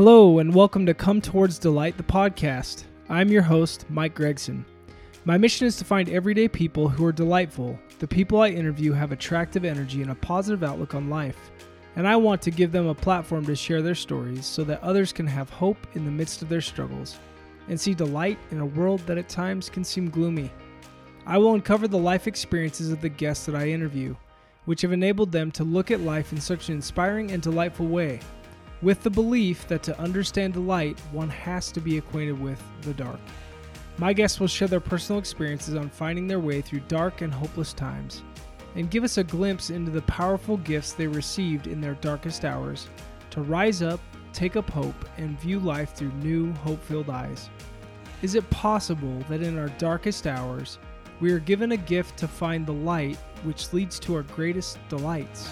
Hello, and welcome to Come Towards Delight, the podcast. I'm your host, Mike Gregson. My mission is to find everyday people who are delightful. The people I interview have attractive energy and a positive outlook on life, and I want to give them a platform to share their stories so that others can have hope in the midst of their struggles and see delight in a world that at times can seem gloomy. I will uncover the life experiences of the guests that I interview, which have enabled them to look at life in such an inspiring and delightful way with the belief that to understand the light, one has to be acquainted with the dark. My guests will share their personal experiences on finding their way through dark and hopeless times, and give us a glimpse into the powerful gifts they received in their darkest hours to rise up, take up hope, and view life through new, hope filled eyes. Is it possible that in our darkest hours, we are given a gift to find the light which leads to our greatest delights?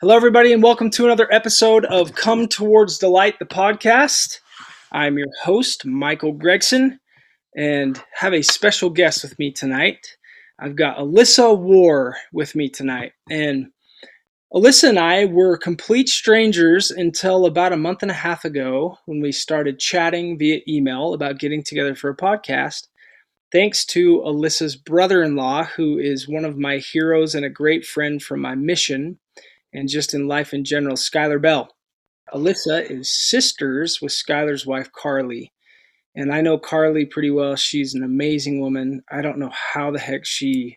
Hello, everybody, and welcome to another episode of Come Towards Delight, the podcast. I'm your host, Michael Gregson, and have a special guest with me tonight. I've got Alyssa War with me tonight. And Alyssa and I were complete strangers until about a month and a half ago when we started chatting via email about getting together for a podcast. Thanks to Alyssa's brother in law, who is one of my heroes and a great friend from my mission and just in life in general, Skylar Bell. Alyssa is sisters with Skylar's wife, Carly. And I know Carly pretty well. She's an amazing woman. I don't know how the heck she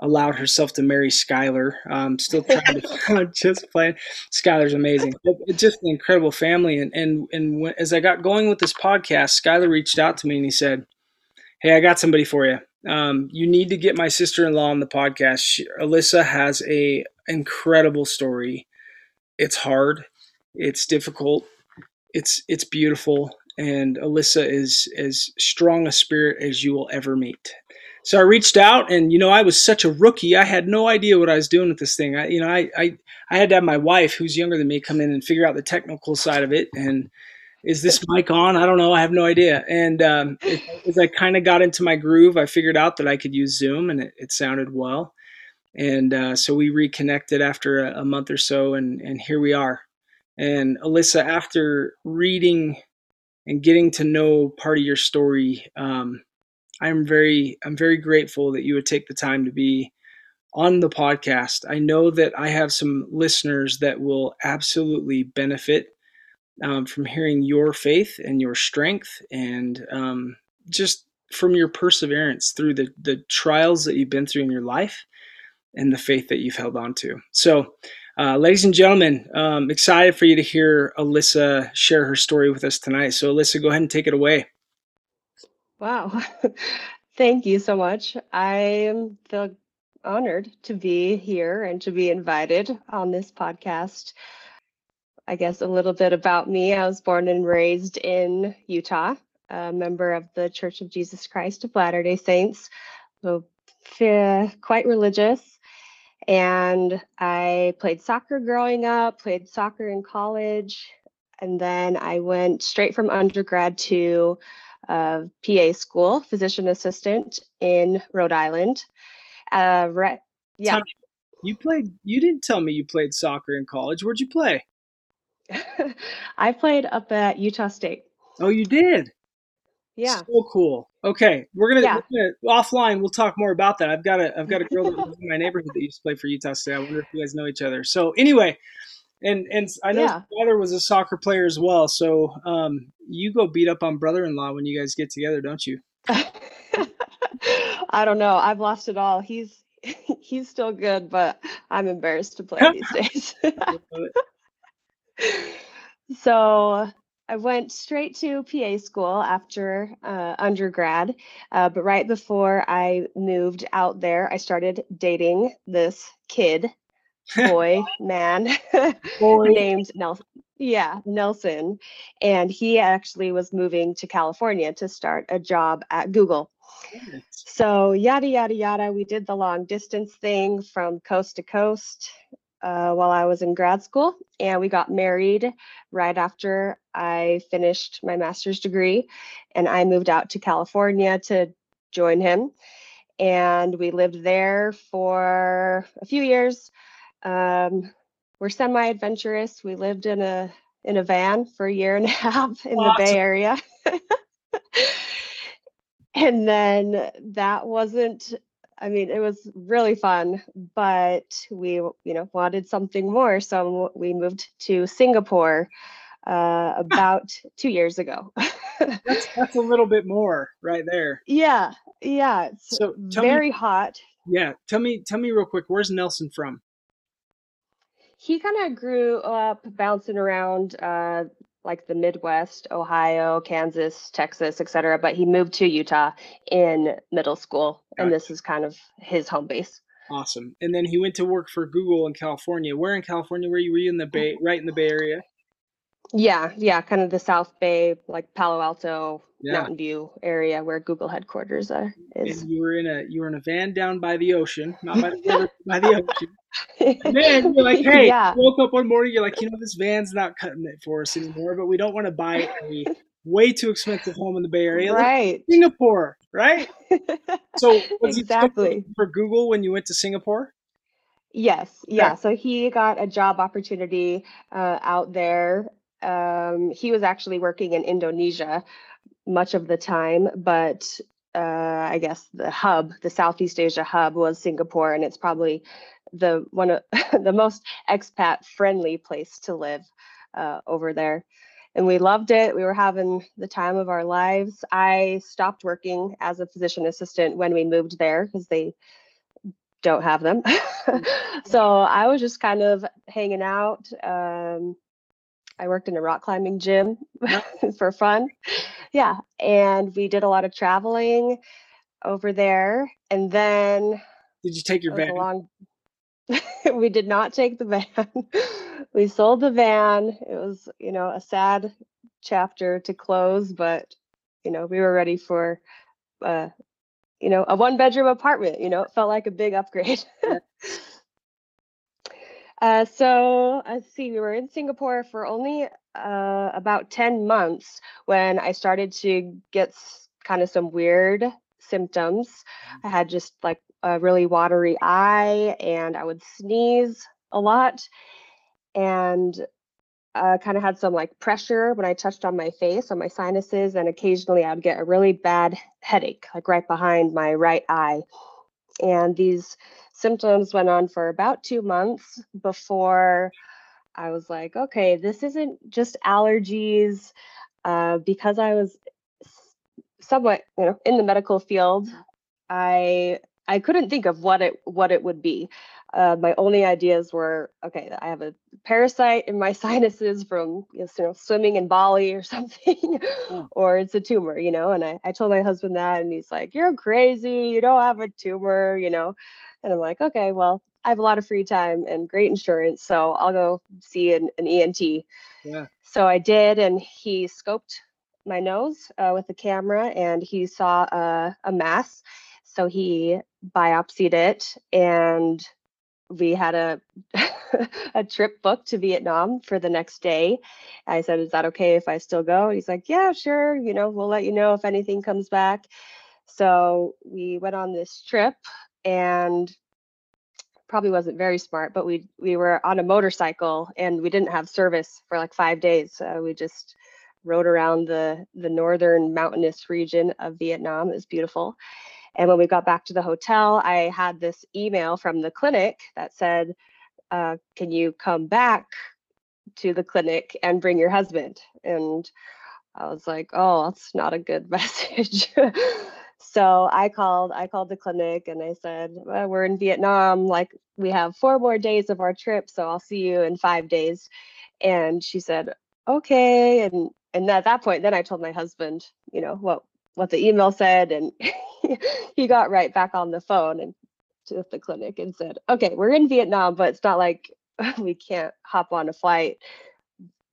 allowed herself to marry Skylar. I'm still trying to just play. Skylar's amazing. It's just an incredible family. And and and when, as I got going with this podcast, Skylar reached out to me and he said, "Hey, I got somebody for you. Um, you need to get my sister-in-law on the podcast. She, Alyssa has a incredible story. It's hard, it's difficult, it's it's beautiful, and Alyssa is as strong a spirit as you will ever meet. So I reached out, and you know, I was such a rookie. I had no idea what I was doing with this thing. I, you know, I, I, I had to have my wife, who's younger than me, come in and figure out the technical side of it. And is this mic on? I don't know. I have no idea. And um, as I kind of got into my groove, I figured out that I could use Zoom, and it, it sounded well and uh, so we reconnected after a, a, month or so and and here we are and alyssa after reading and getting to know part of your story um, i'm very i'm very grateful that you would take the time to be on the podcast i know that i have some listeners that will absolutely benefit um, from hearing your faith and your strength and um, just from your perseverance through the the trials that you've been through in your life and the faith that you've held on to. So, uh, ladies and gentlemen, um, excited for you to hear Alyssa share her story with us tonight. So, Alyssa, go ahead and take it away. Wow. Thank you so much. I feel honored to be here and to be invited on this podcast. I guess a little bit about me. I was born and raised in Utah, a member of the Church of Jesus Christ of Latter day Saints. So, quite religious and I played soccer growing up, played soccer in college, and then I went straight from undergrad to uh, PA school, physician assistant in Rhode Island. Uh, re- yeah. You played, you didn't tell me you played soccer in college. Where'd you play? I played up at Utah State. Oh, you did? Yeah. So cool. Okay, we're gonna, yeah. we're gonna, offline. We'll talk more about that. I've got a I've got a girl that lives in my neighborhood that used to play for Utah State. I wonder if you guys know each other. So anyway, and and I know yeah. brother was a soccer player as well. So um, you go beat up on brother-in-law when you guys get together, don't you? I don't know. I've lost it all. He's he's still good, but I'm embarrassed to play these days. so I went straight to PA school after uh, undergrad, uh, but right before I moved out there, I started dating this kid, boy, man, boy. named Nelson. Yeah, Nelson. And he actually was moving to California to start a job at Google. So, yada, yada, yada. We did the long distance thing from coast to coast uh, while I was in grad school, and we got married right after I finished my master's degree, and I moved out to California to join him. and we lived there for a few years. Um, we're semi-adventurous. We lived in a in a van for a year and a half in the Bay Area. and then that wasn't I mean, it was really fun, but we, you know, wanted something more. So we moved to Singapore uh, about two years ago. that's, that's a little bit more right there. Yeah. Yeah. It's so very me, hot. Yeah. Tell me, tell me real quick, where's Nelson from? He kind of grew up bouncing around uh, like the Midwest, Ohio, Kansas, Texas, etc. But he moved to Utah in middle school, gotcha. and this is kind of his home base. Awesome. And then he went to work for Google in California. Where in California were you? Were you in the Bay, right in the Bay Area? Yeah, yeah, kind of the South Bay, like Palo Alto, yeah. Mountain View area where Google headquarters are. Is. And you were in a you were in a van down by the ocean, not by the river, by the ocean. And then you're like, hey, yeah. woke up one morning, you're like, you know, this van's not cutting it for us anymore, but we don't want to buy a way too expensive home in the Bay Area. Right. Singapore, right? So was exactly for Google when you went to Singapore? Yes, yeah. So he got a job opportunity uh, out there. Um, he was actually working in Indonesia much of the time, but uh, I guess the hub, the Southeast Asia hub, was Singapore, and it's probably the one of the most expat friendly place to live uh, over there. And we loved it. We were having the time of our lives. I stopped working as a physician assistant when we moved there because they don't have them. so I was just kind of hanging out. Um, I worked in a rock climbing gym for fun. Yeah. And we did a lot of traveling over there. And then did you take your van? Long... we did not take the van. we sold the van. It was, you know, a sad chapter to close, but you know, we were ready for uh, you know, a one bedroom apartment. You know, it felt like a big upgrade. Uh, so let's see, we were in Singapore for only uh, about 10 months when I started to get kind of some weird symptoms. I had just like a really watery eye and I would sneeze a lot and uh, kind of had some like pressure when I touched on my face on my sinuses and occasionally I'd get a really bad headache like right behind my right eye. And these symptoms went on for about two months before I was like, okay, this isn't just allergies. Uh, because I was somewhat, you know, in the medical field, I I couldn't think of what it what it would be. Uh, my only ideas were okay. I have a parasite in my sinuses from you know swimming in Bali or something, oh. or it's a tumor, you know. And I I told my husband that, and he's like, "You're crazy. You don't have a tumor, you know." And I'm like, okay, well, I have a lot of free time and great insurance, so I'll go see an, an ENT. Yeah. So I did, and he scoped my nose uh, with a camera, and he saw a, a mass. So he biopsied it, and we had a a trip booked to Vietnam for the next day. I said, "Is that okay if I still go?" And he's like, "Yeah, sure. You know, we'll let you know if anything comes back." So we went on this trip and probably wasn't very smart, but we we were on a motorcycle and we didn't have service for like five days. We just rode around the the northern mountainous region of Vietnam. It was beautiful. And when we got back to the hotel, I had this email from the clinic that said, uh, "Can you come back to the clinic and bring your husband?" And I was like, "Oh, that's not a good message." So I called, I called the clinic and I said, well, we're in Vietnam. Like we have four more days of our trip. So I'll see you in five days. And she said, okay. And, and at that point, then I told my husband, you know, what, what the email said. And he got right back on the phone and to the clinic and said, okay, we're in Vietnam, but it's not like we can't hop on a flight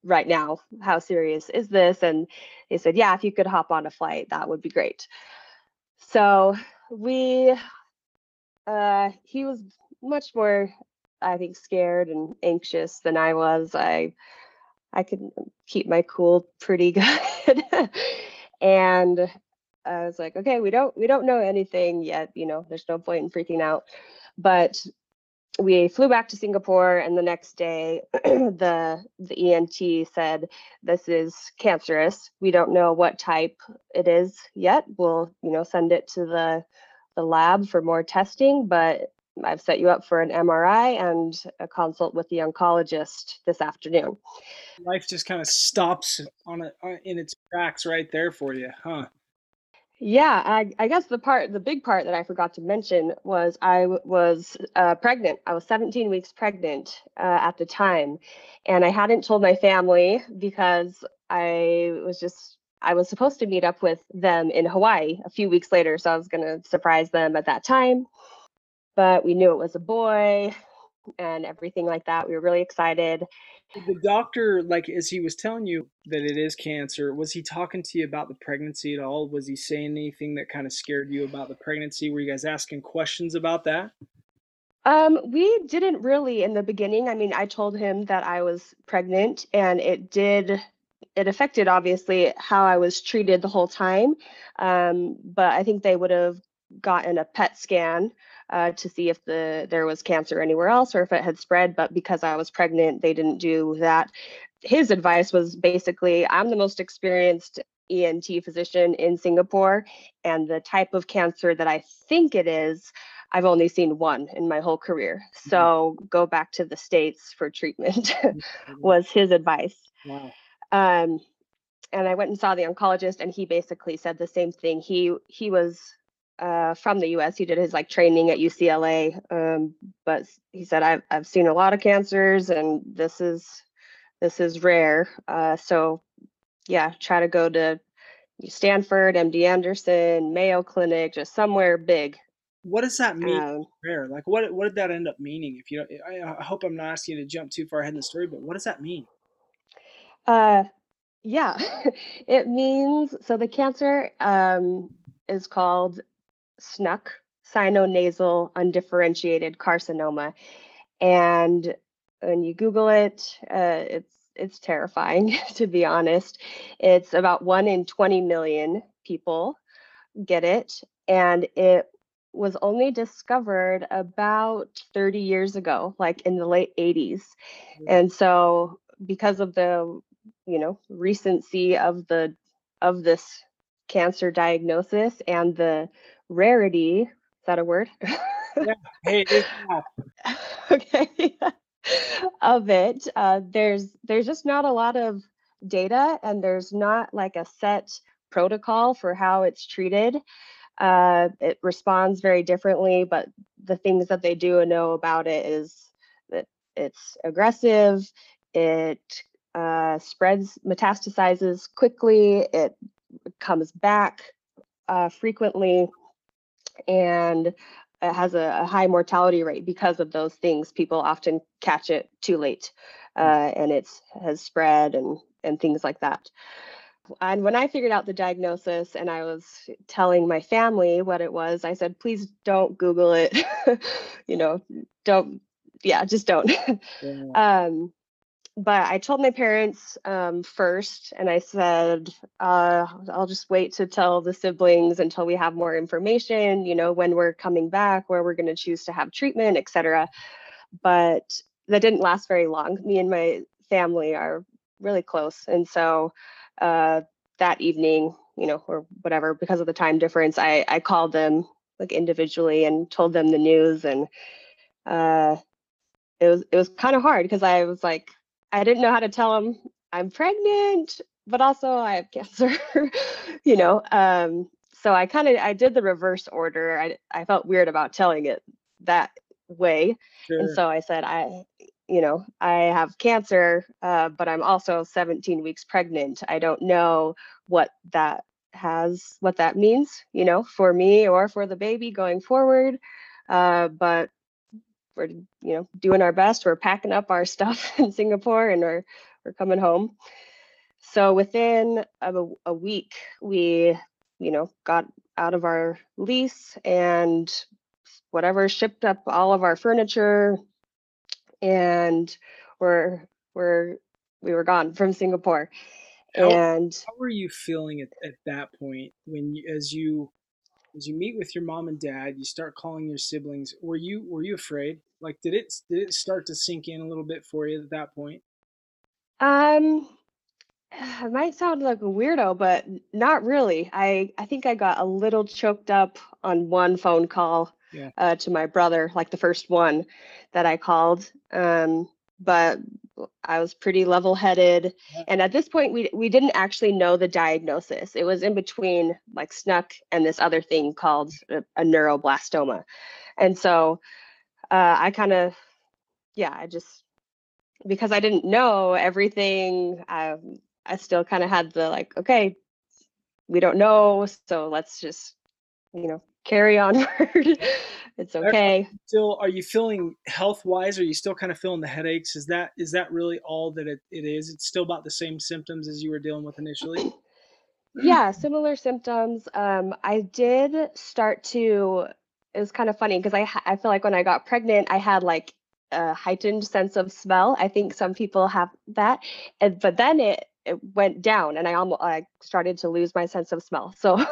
right now. How serious is this? And they said, yeah, if you could hop on a flight, that would be great. So we, uh, he was much more, I think, scared and anxious than I was. I, I could keep my cool pretty good. and I was like, okay, we don't we don't know anything yet. You know, there's no point in freaking out. But we flew back to Singapore, and the next day, the the ENT said this is cancerous. We don't know what type it is yet. We'll you know send it to the the lab for more testing, but I've set you up for an MRI and a consult with the oncologist this afternoon. Life just kind of stops on it in its tracks right there for you, huh? Yeah, I, I guess the part, the big part that I forgot to mention was I was uh, pregnant. I was 17 weeks pregnant uh, at the time, and I hadn't told my family because I was just I was supposed to meet up with them in Hawaii a few weeks later, so I was going to surprise them at that time. But we knew it was a boy and everything like that. We were really excited. The doctor, like, as he was telling you that it is cancer, was he talking to you about the pregnancy at all? Was he saying anything that kind of scared you about the pregnancy? Were you guys asking questions about that? Um, we didn't really in the beginning. I mean, I told him that I was pregnant and it did it affected obviously how I was treated the whole time. Um, but I think they would have gotten a PET scan uh, to see if the there was cancer anywhere else or if it had spread. But because I was pregnant, they didn't do that. His advice was basically, I'm the most experienced ENT physician in Singapore, and the type of cancer that I think it is, I've only seen one in my whole career. Mm-hmm. So go back to the States for treatment, mm-hmm. was his advice. Wow. Um, and I went and saw the oncologist, and he basically said the same thing. He he was uh, from the U.S. He did his like training at UCLA, um, but he said I've I've seen a lot of cancers, and this is this is rare. Uh, so yeah, try to go to Stanford, MD Anderson, Mayo Clinic, just somewhere big. What does that mean? Um, rare, like what what did that end up meaning? If you, I, I hope I'm not asking you to jump too far ahead in the story, but what does that mean? Uh, yeah, it means so the cancer um is called SNUC, sinonasal undifferentiated carcinoma. And when you Google it, uh, it's it's terrifying to be honest. It's about one in 20 million people get it, and it was only discovered about 30 years ago, like in the late 80s. Mm-hmm. And so because of the you know recency of the of this cancer diagnosis and the rarity is that a word? Yeah hey okay of it uh, there's there's just not a lot of data and there's not like a set protocol for how it's treated. Uh, it responds very differently but the things that they do know about it is that it's aggressive it uh, spreads metastasizes quickly it comes back uh, frequently and it has a, a, high mortality rate because of those things. People often catch it too late, uh, and it's has spread and and things like that. And when I figured out the diagnosis and I was telling my family what it was, I said, please don't Google it. you know, don't, yeah, just don't. Yeah. um, but I told my parents um, first, and I said, uh, I'll just wait to tell the siblings until we have more information, you know, when we're coming back, where we're going to choose to have treatment, etc. But that didn't last very long. Me and my family are really close. And so uh, that evening, you know, or whatever, because of the time difference, I, I called them like individually and told them the news. And uh, it was, it was kind of hard because I was like, I didn't know how to tell him I'm pregnant, but also I have cancer, you know. Um, so I kind of I did the reverse order. I I felt weird about telling it that way, sure. and so I said I, you know, I have cancer, uh, but I'm also 17 weeks pregnant. I don't know what that has, what that means, you know, for me or for the baby going forward. Uh, but we're you know doing our best. We're packing up our stuff in Singapore and we're we're coming home. So within a, a week, we you know got out of our lease and whatever shipped up all of our furniture and we're we're we were gone from Singapore. How, and how were you feeling at, at that point when you, as you as you meet with your mom and dad, you start calling your siblings. Were you were you afraid? Like did it did it start to sink in a little bit for you at that point? um it might sound like a weirdo, but not really. I I think I got a little choked up on one phone call Yeah. uh, to my brother, like the first one that I called. Um, but I was pretty level-headed, Yeah. and at this point, we we didn't actually know the diagnosis. It was in between like SNUC and this other thing called a, a neuroblastoma, and so uh, I kind of yeah, I just because I didn't know everything. I I still kind of had the like, okay, we don't know, so let's just, you know, carry onward. It's okay. Still, are you feeling health wise? Are you still kind of feeling the headaches? Is that is that really all that it, it is? It's still about the same symptoms as you were dealing with initially. Yeah, similar symptoms. Um, I did start to, it was kind of funny because I I feel like when I got pregnant, I had like a heightened sense of smell. I think some people have that. And but then it it went down and I almost I started to lose my sense of smell. So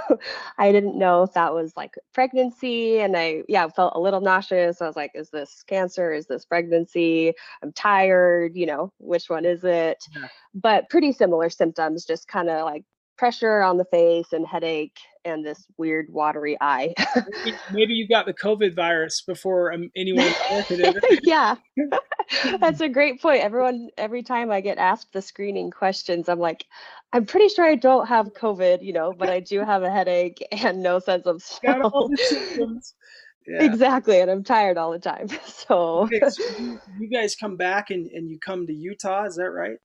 I didn't know if that was like pregnancy and I yeah, felt a little nauseous. I was like, is this cancer? Is this pregnancy? I'm tired, you know, which one is it? Yeah. But pretty similar symptoms, just kind of like pressure on the face and headache and this weird watery eye. Maybe- you got the COVID virus before um, anyone yeah. That's a great point. Everyone every time I get asked the screening questions, I'm like, I'm pretty sure I don't have COVID, you know, but I do have a headache and no sense of smell. Yeah. Exactly, and I'm tired all the time. So Okay, so you, you guys come back and, and you come to Utah, is that right?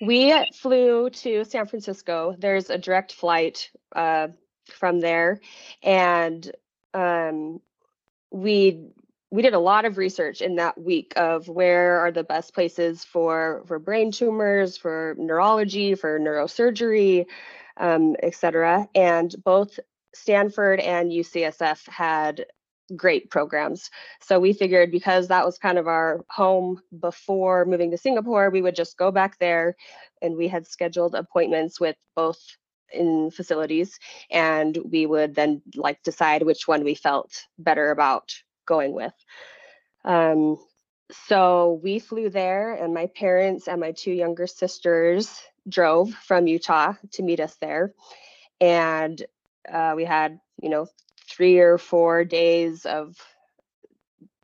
We flew to San Francisco. There's a direct flight uh, from there, and um, we we did a lot of research in that week of where are the best places for for brain tumors, for neurology, for neurosurgery, um. And both Stanford and UCSF had great programs. So we figured because that was kind of our home before moving to Singapore, we would just go back there and we had scheduled appointments with both in facilities and we would then like decide which one we felt better about going with. Um, so we flew there and my parents and my two younger sisters drove from Utah to meet us there. And uh, we had, you know, three or four days of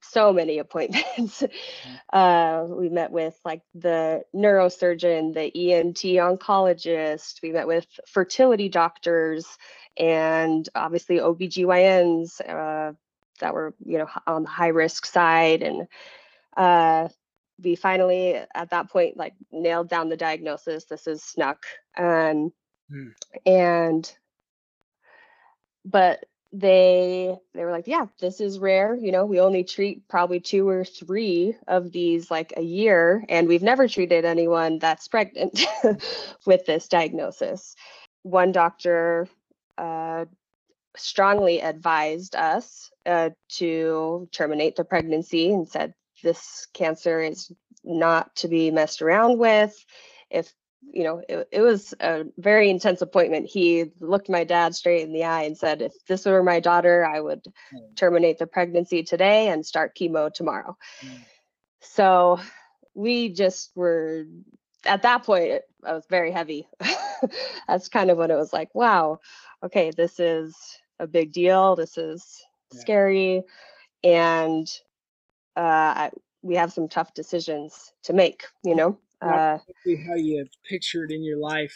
so many appointments. uh, we met with like the neurosurgeon, the ENT oncologist, we met with fertility doctors, and obviously OBGYNs uh, that were, you know, on the high risk side. And uh, we finally, at that point, like nailed down the diagnosis. This is SNUC. Um, Hmm. And, but they they were like yeah this is rare you know we only treat probably two or three of these like a year and we've never treated anyone that's pregnant with this diagnosis. One doctor uh, strongly advised us uh, to terminate the pregnancy and said this cancer is not to be messed around with. If you know, it, it was a very intense appointment. He looked my dad straight in the eye and said, if this were my daughter, I would Mm. terminate the pregnancy today and start chemo tomorrow. Mm. So we just were, at that point, it, I was very heavy. That's kind of when it was like, wow, okay, this is a big deal. This is Yeah. scary. And uh, I, we have some tough decisions to make, you know? Uh, how you pictured in your life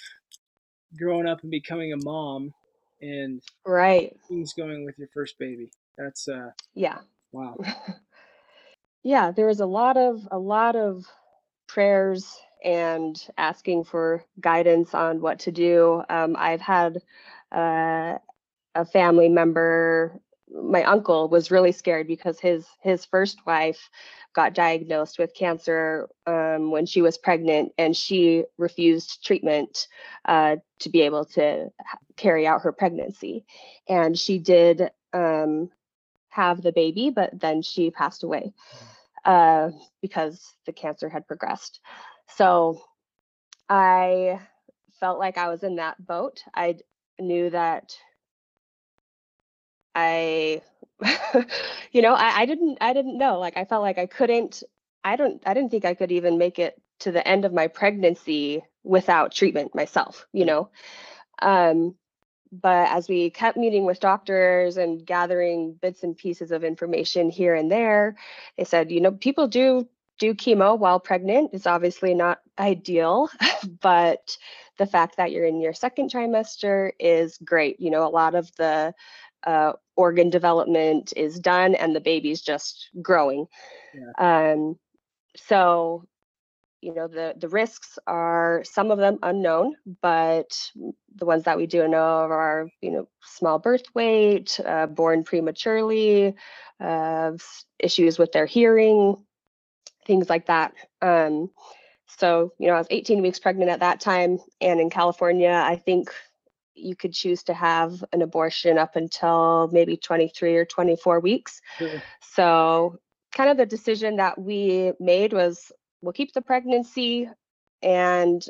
growing up and becoming a mom and right. things going with your first baby. That's uh Yeah. wow. yeah there was a lot of a lot of prayers and asking for guidance on what to do um, i've had uh, a family member my uncle was really scared because his his first wife got diagnosed with cancer um, when she was pregnant and she refused treatment uh, to be able to carry out her pregnancy and she did um, have the baby but then she passed away uh, because the cancer had progressed. So I felt like I was in that boat. I knew that I, you know, I, I didn't, I didn't know. Like I felt like I couldn't. I don't. I didn't think I could even make it to the end of my pregnancy without treatment myself. You know, um, but as we kept meeting with doctors and gathering bits and pieces of information here and there, they said, you know, people do do chemo while pregnant. It's obviously not ideal, but the fact that you're in your second trimester is great. You know, a lot of the uh, organ development is done and the baby's just growing. Yeah. Um, so you know the the risks are some of them unknown but the ones that we do know are you know small birth weight uh, born prematurely uh, issues with their hearing things like that um, so you know i was 18 weeks pregnant at that time and in california i think you could choose to have an abortion up until maybe 23 or 24 weeks mm-hmm. so kind of the decision that we made was we'll keep the pregnancy and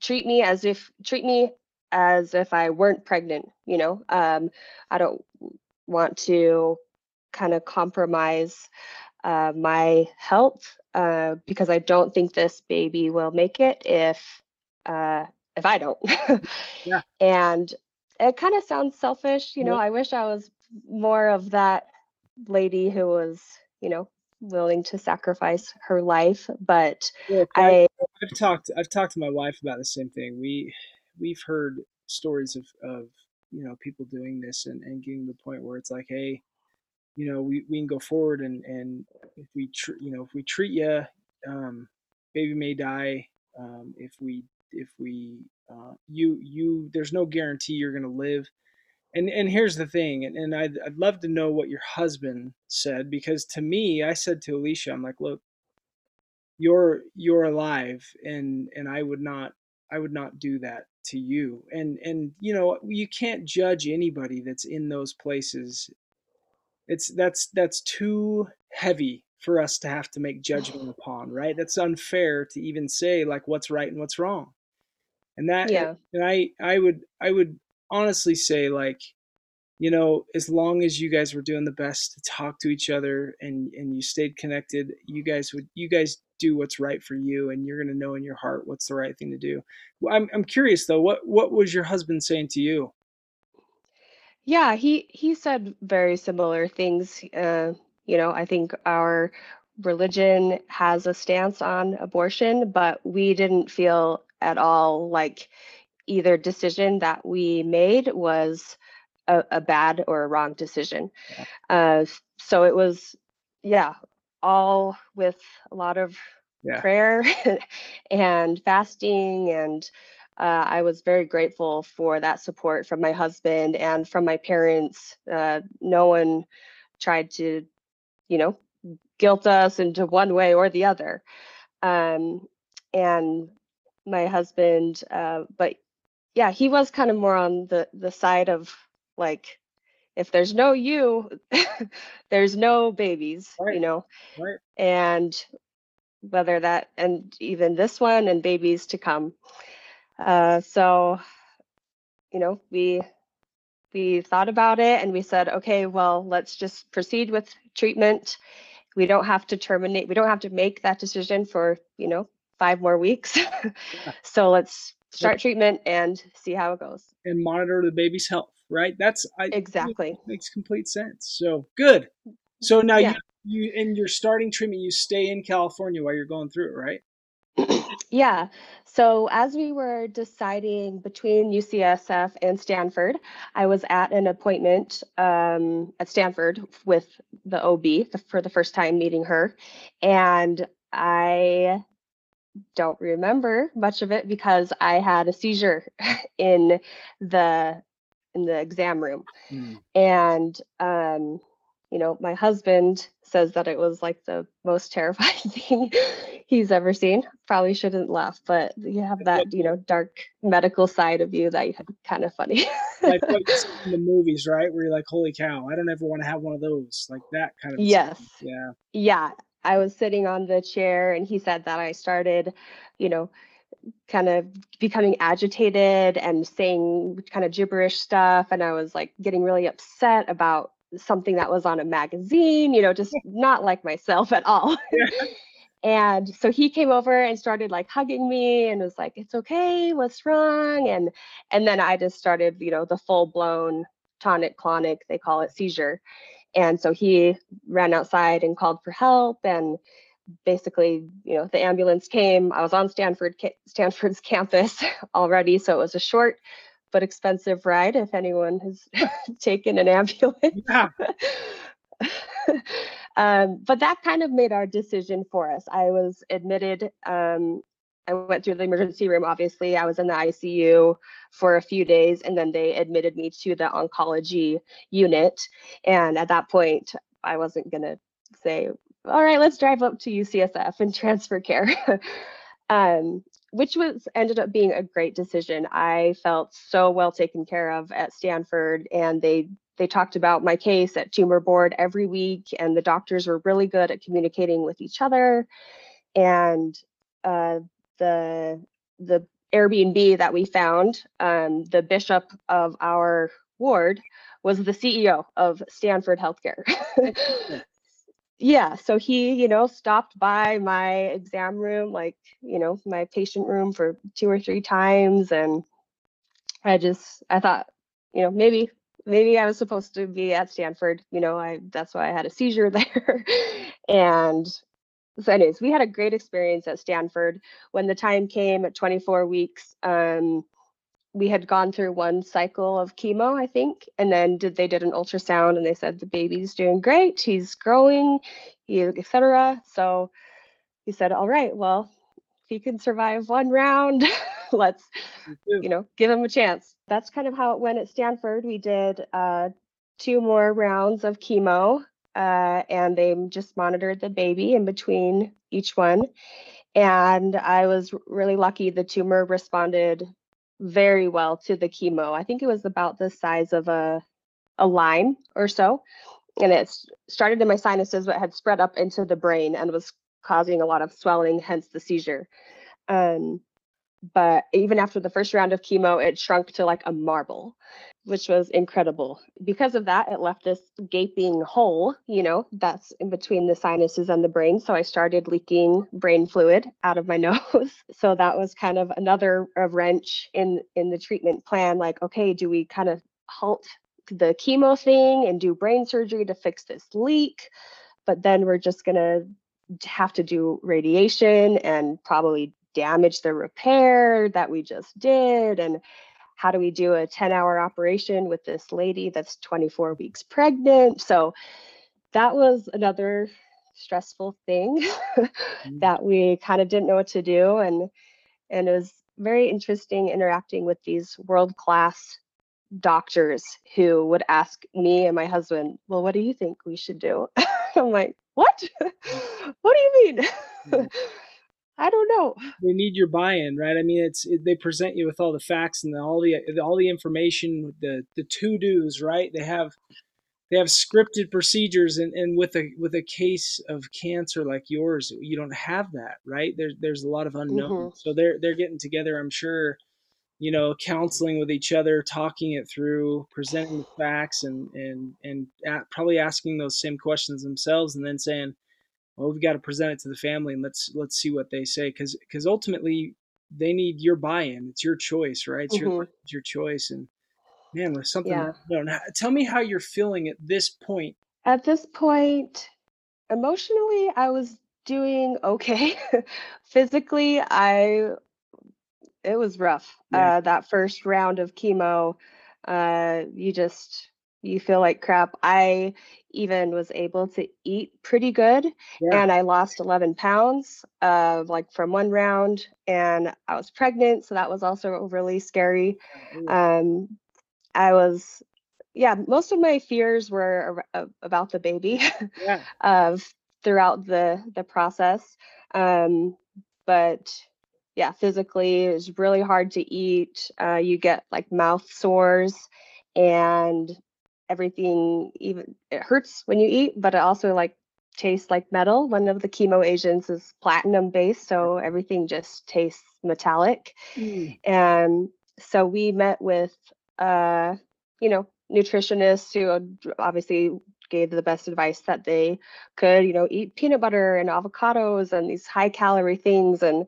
treat me as if treat me as if I weren't pregnant, you know. Um, I don't want to kind of compromise uh, my health uh, because I don't think this baby will make it if uh, if I don't. yeah. And it kind of sounds selfish, you know. Yeah. I wish I was more of that lady who was, you know, willing to sacrifice her life but yeah, I, i've talked i've talked to my wife about the same thing we we've heard stories of of you know people doing this and, and getting to the point where it's like hey you know we, we can go forward and and if we tr- you know if we treat you um, baby may die um, if we if we uh, you you there's no guarantee you're going to live. And and here's the thing and, and I'd, I'd love to know what your husband said because to me i said to alicia i'm like look you're you're alive and and i would not i would not do that to you. And and you know you can't judge anybody that's in those places. It's that's that's too heavy for us to have to make judgment upon right? That's unfair to even say like what's right and what's wrong and that yeah. and i i would i would honestly say like you know as long as you guys were doing the best to talk to each other and and you stayed connected you guys would you guys do what's right for you and you're going to know in your heart what's the right thing to do i'm i'm curious though what what was your husband saying to you yeah he he said very similar things uh you know i think our religion has a stance on abortion but we didn't feel at all like either decision that we made was a, a bad or a wrong decision. Yeah. Uh, so it was, yeah, all with a lot of yeah. prayer and fasting and uh, I was very grateful for that support from my husband and from my parents. Uh, no one tried to, you know, guilt us into one way or the other. Um, and my husband, uh, but yeah, he was kind of more on the the side of like if there's no you, there's no babies, right. you know. Right. And whether that and even this one and babies to come. Uh, so, you know, we we thought about it and we said, okay, well, let's just proceed with treatment. We don't have to terminate. We don't have to make that decision for you know five more weeks. So let's start treatment and see how it goes. And monitor the baby's health right? That's I, exactly. makes complete sense. So good. So now yeah. you you in your starting treatment you stay in california while you're going through it right? Yeah. So as we were deciding between ucsf and stanford i was at an appointment um, at stanford with the ob for the first time meeting her. And i don't remember much of it because I had a seizure in the in the exam room. Mm. And um, you know, my husband says that it was like the most terrifying thing he's ever seen. Probably shouldn't laugh, but you have that, you know, dark medical side of you that you kind of funny. like what you see in the movies, right? Where you're like, holy cow, I don't ever want to have one of those. Like that kind of Yes. Stuff. Yeah. Yeah. I was sitting on the chair and he said that I started, you know, kind of becoming agitated and saying kind of gibberish stuff. And I was like getting really upset about something that was on a magazine, you know, just not like myself at all. and so he came over and started like hugging me and was like, it's okay, what's wrong? And and then I just started, you know, the full blown tonic clonic, they call it seizure. And so he ran outside and called for help and basically, you know, the ambulance came. I was on Stanford Stanford's campus already, so it was a short but expensive ride if anyone has taken an ambulance. Yeah. um, but that kind of made our decision for us. I was admitted. Um, I went through the emergency room. Obviously, I was in the ICU for a few days, and then they admitted me to the oncology unit. And at that point, I wasn't gonna say all right, let's drive up to UCSF and transfer care. um, which was ended up being a great decision. I felt so well taken care of at Stanford, and they they talked about my case at tumor board every week, and the doctors were really good at communicating with each other. And uh, the the Airbnb that we found, um, the bishop of our ward was the CEO of Stanford Healthcare. yeah so he you know stopped by my exam room like you know my patient room for two or three times and i just i thought you know maybe maybe i was supposed to be at stanford you know i that's why i had a seizure there and so anyways we had a great experience at stanford when the time came at 24 weeks um we had gone through one cycle of chemo, I think, and then did they did an ultrasound and they said the baby's doing great, he's growing, he etc. So he said, all right, well, if he can survive one round, let's you know give him a chance. That's kind of how it went at Stanford. We did uh, two more rounds of chemo, uh, and they just monitored the baby in between each one. And I was really lucky. The tumor responded very well to the chemo. I think it was about the size of a a lime or so. And it started in my sinuses, but had spread up into the brain and was causing a lot of swelling, hence the seizure. Um, but even after the first round of chemo, it shrunk to like a marble, which was incredible. Because of that, it left this gaping hole, you know, that's in between the sinuses and the brain. So I started leaking brain fluid out of my nose. so that was kind of another wrench in in the treatment plan. Like, okay, do we kind of halt the chemo thing and do brain surgery to fix this leak? But then we're just gonna have to do radiation and probably damage the repair that we just did and how do we do a 10 hour operation with this lady that's 24 weeks pregnant? So that was another stressful thing mm-hmm. that we kind of didn't know what to do and and it was very interesting interacting with these world class doctors who would ask me and my husband well what do you think we should do? I'm like what? What do you mean? Mm-hmm. I don't know. They need your buy-in, right? I mean, it's it, they present you with all the facts and the, all the all the information, the the to-dos, right? They have they have scripted procedures, and, and with a with a case of cancer like yours, you don't have that, right? There's there's a lot of unknown. Mm-hmm. So they're they're getting together, I'm sure, you know, counseling with each other, talking it through, presenting the facts, and and and at, probably asking those same questions themselves, and then saying well we've got to present it to the family and let's let's see what they say because because ultimately they need your buy-in it's your choice right it's, mm-hmm. your, it's your choice and man with something yeah. don't tell me how you're feeling at this point at this point emotionally i was doing okay physically i it was rough yeah. uh, that first round of chemo uh, you just you feel like crap. I even was able to eat pretty good yeah. and I lost 11 pounds uh, like from one round and I was pregnant. So that was also really scary. Um, I was, yeah, most of my fears were about the baby yeah. uh, throughout the, the process. Um, but yeah, physically it was really hard to eat. Uh, you get like mouth sores and everything even it hurts when you eat but it also like tastes like metal. One of the chemo agents is platinum based, so everything just tastes metallic. Mm. And so we met with, uh, you know, nutritionists who obviously gave the best advice that they could, you know, eat peanut butter and avocados and these high calorie things. And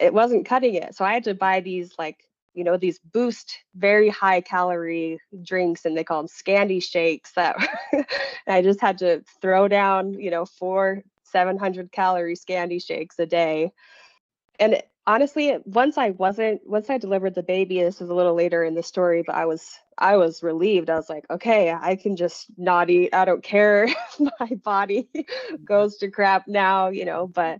it wasn't cutting it. So I had to buy these like, you know, these boost very high calorie drinks and they call them Scandi shakes that I just had to throw down, you know, four 700 calorie Scandi shakes a day. And honestly once i wasn't once i delivered the baby this is a little later in the story but i was i was relieved. I was like okay i can just not eat. I don't care if my body mm-hmm. goes to crap now you know but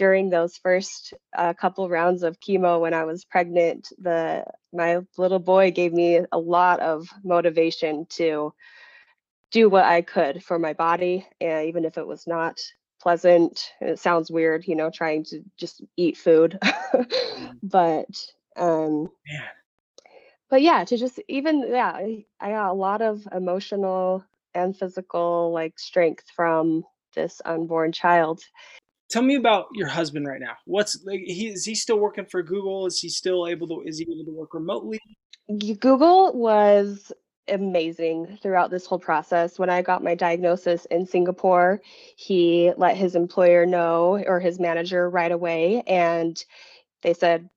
during those first uh, couple rounds of chemo when i was pregnant the my little boy gave me a lot of motivation to do what i could for my body and even if it was not pleasant. It sounds weird, you know, trying to just eat food. Mm. but um Man. but yeah, to just even yeah, I I got a lot of emotional and physical like strength from this unborn child. Tell me about your husband right now. What's like he is he still working for Google? Is he still able to is he able to work remotely? Google was amazing throughout this whole process. When I got my diagnosis in Singapore, he let his employer know or his manager right away. And they said,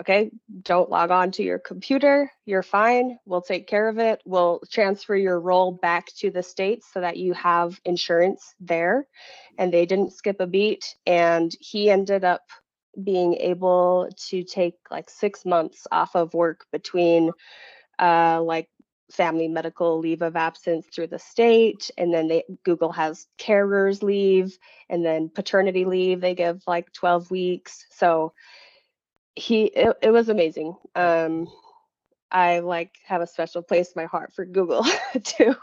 okay, don't log on to your computer. You're fine. We'll take care of it. We'll transfer your role back to the state so that you have insurance there. And they didn't skip a beat. And he ended up being able to take like six months off of work between uh, like family medical leave of absence through the state and then they google has carers leave and then paternity leave they give like 12 weeks so he it, it was amazing um i like have a special place in my heart for google too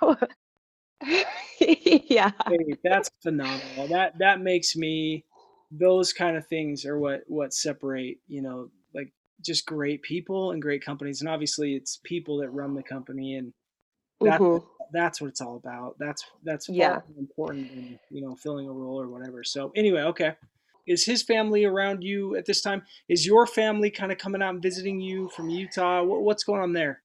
yeah Hey, that's phenomenal. That that makes me those kind of things are what what separate, you know, like just great people and great companies. And obviously it's people that run the company and that's hmm that's what it's all about. That's that's yeah important than, you know, filling a role or whatever. So anyway, okay. Is his family around you at this time? Is your family kind of coming out and visiting you from Utah? What, what's going on there?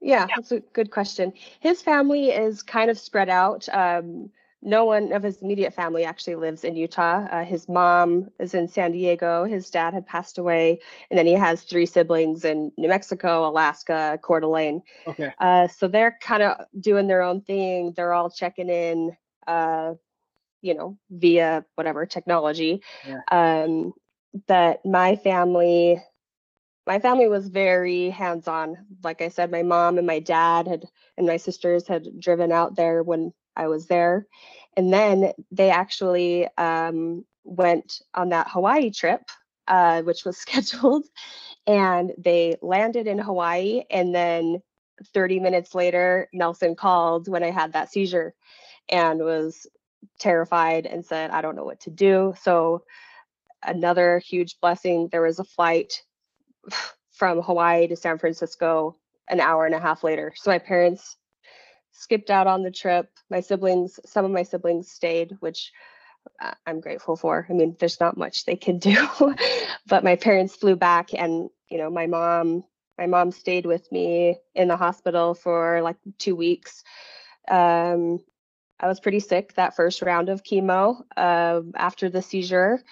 Yeah, that's a good question. His family is kind of spread out. Um, no one of his immediate family actually lives in Utah. Uh, his mom is in San Diego. His dad had passed away, and then he has three siblings in New Mexico, Alaska, Coeur d'Alene. Okay. Uh, so they're kind of doing their own thing. They're all checking in, uh, you know, via whatever technology. Yeah. Um, that my family my family was very hands-on. Like I said, my mom and my dad had and my sisters had driven out there when I was there. And then they actually um, went on that Hawaii trip, uh, which was scheduled, and they landed in Hawaii. And then 30 minutes later, Nelson called when I had that seizure and was terrified and said, I don't know what to do. So, another huge blessing, there was a flight from Hawaii to San Francisco an hour and a half later. So my parents skipped out on the trip. My siblings, some of my siblings stayed, which uh, I'm grateful for. I mean, there's not much they can do, but my parents flew back and, you know, my mom, my mom stayed with me in the hospital for like 2 weeks. Um I was pretty sick that first round of chemo uh, after the seizure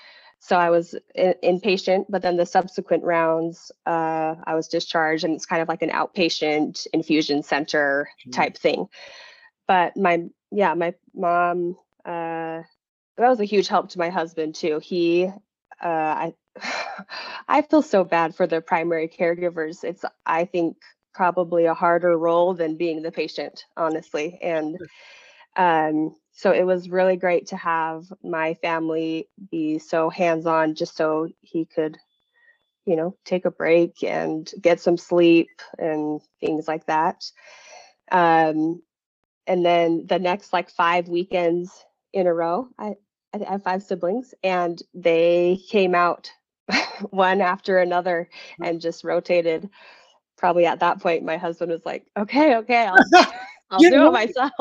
so I was in, inpatient, but then the subsequent rounds, uh, I was discharged, and it's kind of like an outpatient infusion center Mhm. type thing. But my, yeah, my mom, uh, that was a huge help to my husband too. He, uh, I, I feel so bad for the primary caregivers. It's, I think, probably a harder role than being the patient, honestly, and um, so it was really great to have my family be so hands-on just so he could you know take a break and get some sleep and things like that. Um, and then the next like five weekends in a row i i have five siblings and they came out one after another and just rotated. Probably at that point my husband was like okay okay i'll I'll Yeah, do no, it myself.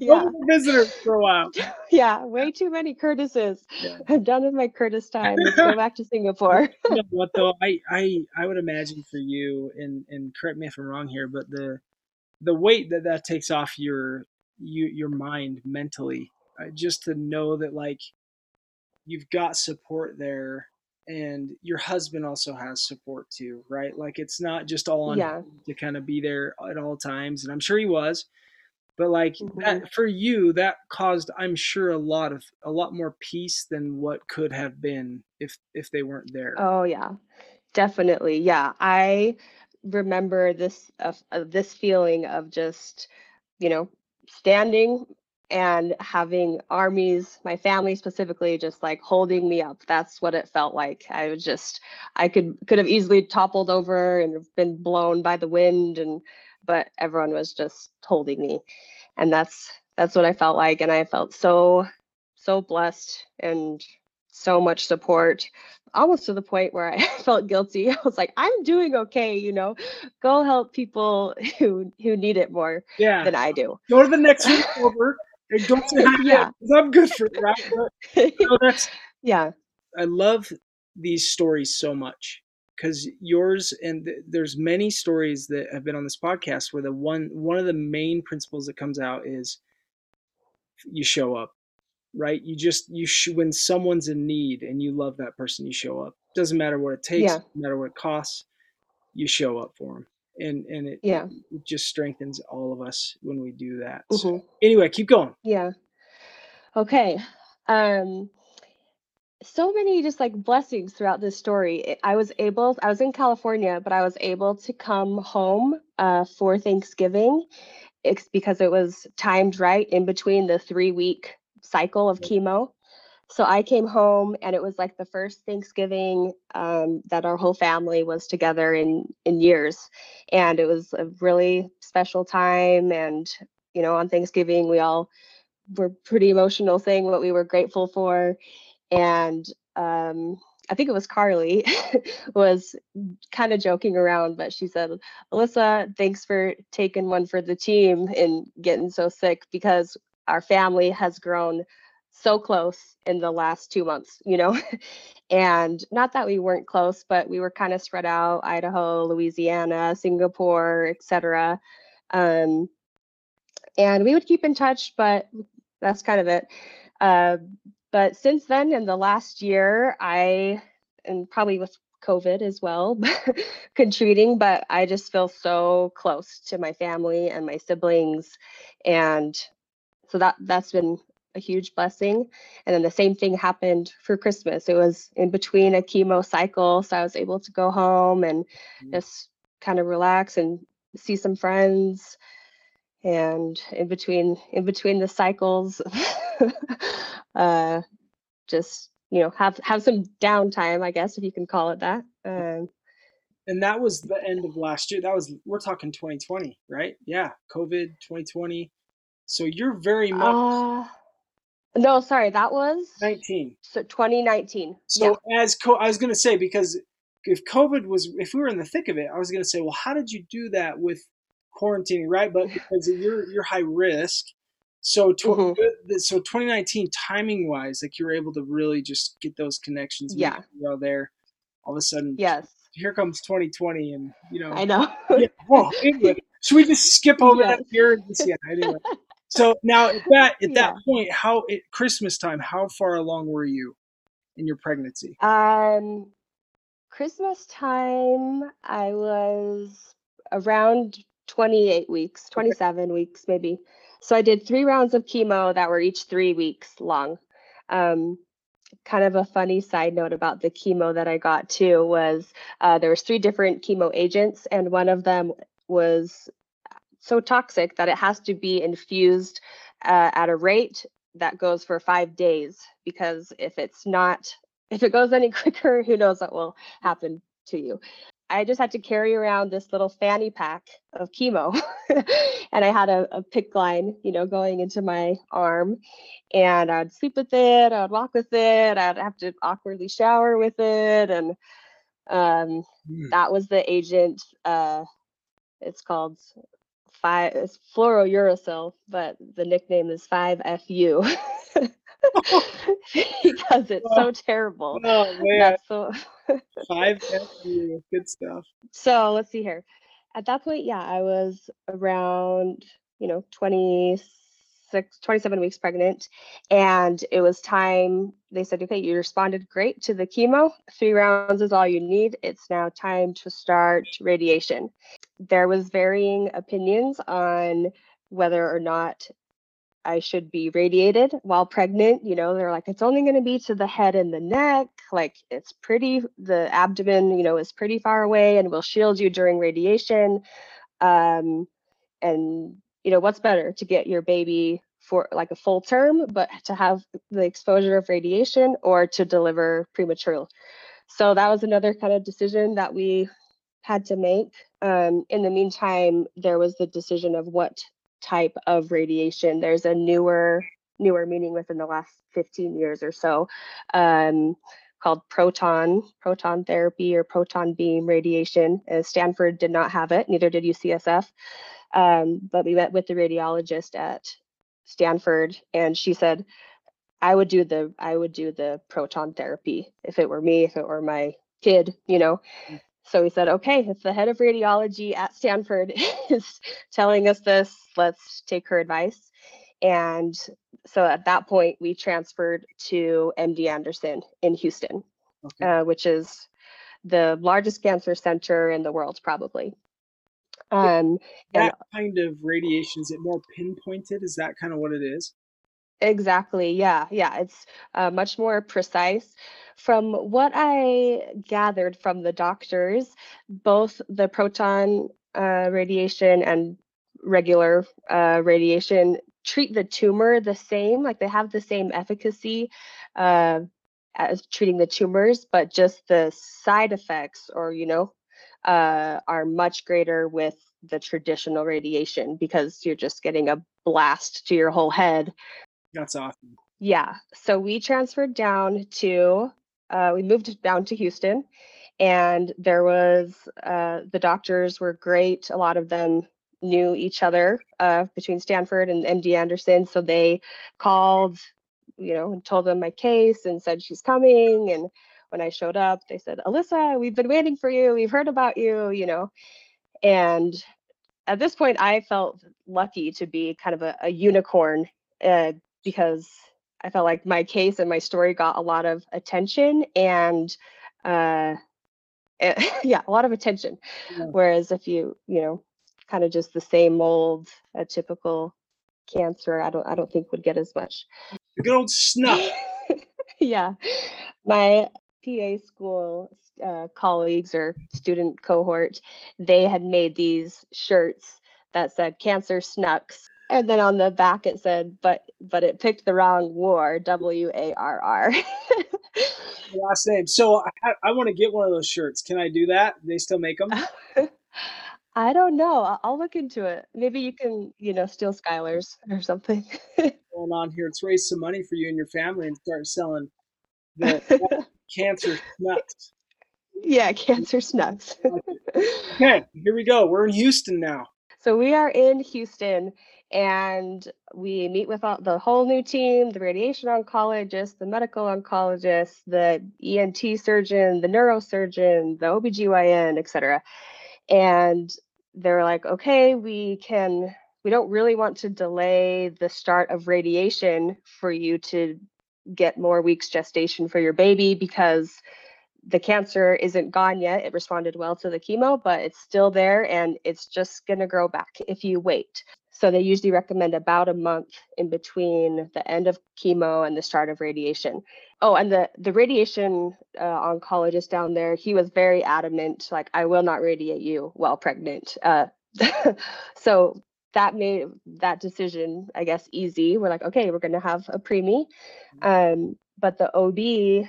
Yeah, with the visitor for a while. yeah. Way too many Curtises. Yeah. I'm done with my Curtis time. Let's go back to Singapore. you know what though? I, I I would imagine for you, and and correct me if I'm wrong here, but the the weight that that takes off your you your mind mentally, uh, just to know that like you've got support there, and your husband also has support too, right? Like it's not just all on Yeah. to kind of be there at all times, and I'm sure he was. But like Mhm. that for you, that caused, I'm sure, a lot of a lot more peace than what could have been if if they weren't there. Oh yeah, definitely. Yeah, I remember this of of this feeling of just, you know, standing and having armies, my family specifically, just like holding me up. That's what it felt like. I was just, I could could have easily toppled over and been blown by the wind, and but everyone was just holding me, and that's that's what I felt like, and I felt so so blessed and so much support almost to the point where I felt guilty. I was like, I'm doing okay, you know. Go help people who who need it more yeah. than I do. Go to the next over and don't say hi. Yeah. yet, I'm good for that. But, you know, that's yeah. I love these stories so much because yours and th- there's many stories that have been on this podcast where the one one of the main principles that comes out is you show up right you just you sh- when someone's in need and you love that person you show up doesn't matter what it takes Yeah. no matter what it costs you show up for them and and it, Yeah. it just strengthens all of us when we do that so Mhm. anyway keep going Yeah. Okay. Um so many just like blessings throughout this story. I- I was able I was in California, but I was able to come home uh for Thanksgiving. It's because it was timed right in between the 3 week cycle of chemo. So I came home and it was like the first Thanksgiving um, that our whole family was together in in years, and it was a really special time. And you know, on Thanksgiving we all were pretty emotional, saying what we were grateful for. And um, I think it was Carly was kind of joking around, but she said, "Alyssa, thanks for taking one for the team and getting so sick because our family has grown." So close in the last two months, you know? and not that we weren't close, but we were kind of spread out Idaho, Louisiana, Singapore, etc. Um, and we would keep in touch, but that's kind of it. Uh, but since then, in the last year, I, and probably with COVID as well, contributing, but I just feel so close to my family and my siblings. And so that that's been a huge blessing. And then the same thing happened for Christmas. It was in between a chemo cycle, so I was able to go home and Mm. just kind of relax and see some friends. And in between in between the cycles, uh, just you know have have some downtime, I guess if you can call it that. Um, and that was the end of last year that was we're talking 2020 right yeah covid 2020 so you're very much uh, no, sorry, that was 19 so 2019. so as co- i was going to say because if covid was if we were in the thick of it i was going to say well how did you do that with quarantining right but because you're you're high risk so tw- Mhm. so 2019 timing wise like you were able to really just get those connections Yeah. well there all of a sudden. Yes, here comes 2020 and you know I know. yeah. Whoa. Anyway, should we just skip over Yes. that here? Yeah. Anyway. So now at that at that Yeah. point, how at Christmas time, how far along were you in your pregnancy? Um, Christmas time, I was around 28 weeks, 27 weeks maybe. So I did three rounds of chemo that were each three weeks long. Um, kind of a funny side note about the chemo that I got too was uh, there was three different chemo agents, and one of them was so toxic that it has to be infused uh, at a rate that goes for five days because if it's not if it goes any quicker who knows what will happen to you i just had to carry around this little fanny pack of chemo and i had a, a PICC line you know going into my arm and i'd sleep with it i'd walk with it i'd have to awkwardly shower with it and um, Hmm. that was the agent uh, it's called five it's fluorouracil, but the nickname is 5FU because it's so oh, terrible. Oh man, so five FU, good stuff. so let's see here. At that point, yeah, I was around, you know, 26, 27 weeks pregnant. And it was time. They said, okay, you responded great to the chemo. Three rounds is all you need. It's now time to start radiation. There was varying opinions on whether or not I should be radiated while pregnant. You know, they're like, it's only going to be to the head and the neck. Like, it's pretty, the abdomen, you know, is pretty far away and will shield you during radiation. Um, and, you know, what's better to get your baby for like a full term, but to have the exposure of radiation or to deliver premature? So that was another kind of decision that we had to make. Um, in the meantime, there was the decision of what type of radiation. There's a newer, newer meaning within the last 15 years or so, um, called proton, proton therapy or proton beam radiation. Uh, Stanford did not have it, neither did UCSF. Um, but we met with the radiologist at Stanford, and she said, I would do the I would do the proton therapy if it were me, if it were my kid, you know. So we said, okay, if the head of radiology at Stanford is telling us this, let's take her advice. And so at that point, we transferred to MD Anderson in Houston, Okay. uh, which is the largest cancer center in the world, probably. Um, and That kind of radiation is it more pinpointed? Is that kind of what it is? Exactly. Yeah. Yeah. It's uh, much more precise. From what I gathered from the doctors, both the proton uh, radiation and regular uh, radiation treat the tumor the same, like they have the same efficacy uh, as treating the tumors, but just the side effects or, you know, uh, are much greater with the traditional radiation because you're just getting a blast to your whole head That's awesome. yeah, so we transferred down to, uh, we moved down to Houston, and there was, uh, the doctors were great. A lot of them knew each other uh, between Stanford and MD Anderson, so they called, you know, and told them my case and said she's coming. And when I showed up, they said, Alyssa, we've been waiting for you. We've heard about you, you know. And at this point, I felt lucky to be kind of a, a unicorn uh, because I felt like my case and my story got a lot of attention and uh, eh, yeah, a lot of attention. Yeah. Whereas if you, you know, kind of just the same old, a typical cancer, I don't, I don't think would get as much. Good old SNUC. yeah, my PA school uh, colleagues or student cohort, they had made these shirts that said "Cancer Snucks," and then on the back it said, "But but it picked the wrong war." W A R R. Last name. So I, I want to get one of those shirts. Can I do that? They still make them? I don't know. I'll, I'll look into it. Maybe you can, you know, steal Skylar's or something. Going on here. Let's raise some money for you and your family and start selling the cancer nuts. yeah, Cancer Snucks. Okay, here we go. We're in Houston now. So we are in Houston and we meet with all, the whole new team, the radiation oncologist, the medical oncologist, the ENT surgeon, the neurosurgeon, the OBGYN, et cetera. And they're like, okay, we can, we don't really want to delay the start of radiation for you to get more weeks gestation for your baby because the cancer isn't gone yet. It responded well to the chemo, but it's still there and it's just going to grow back if you wait. So they usually recommend about a month in between the end of chemo and the start of radiation. Oh, and the the radiation uh, oncologist down there, he was very adamant, like I will not radiate you while pregnant. Uh, so that made that decision, I guess, easy. We're like, okay, we're going to have a preemie, um, but the OB,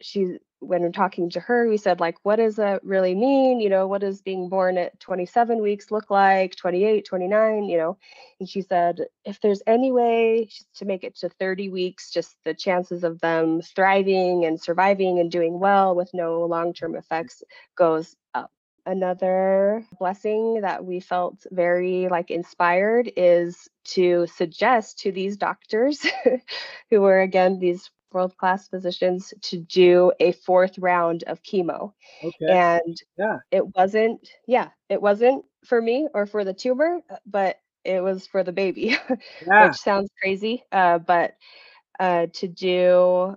she when we're talking to her, we said, like, what does that really mean? You know, what does being born at 27 weeks look like, 28, 29, you know? And she said, if there's any way to make it to 30 weeks, just the chances of them thriving and surviving and doing well with no long term effects goes. Another blessing that we felt very like inspired is to suggest to these doctors who were again these world class physicians to do a fourth round of chemo. Okay. And Yeah. it wasn't, yeah, it wasn't for me or for the tumor, uh, but it was for the baby, Yeah. which sounds crazy. Uh, but uh, to do,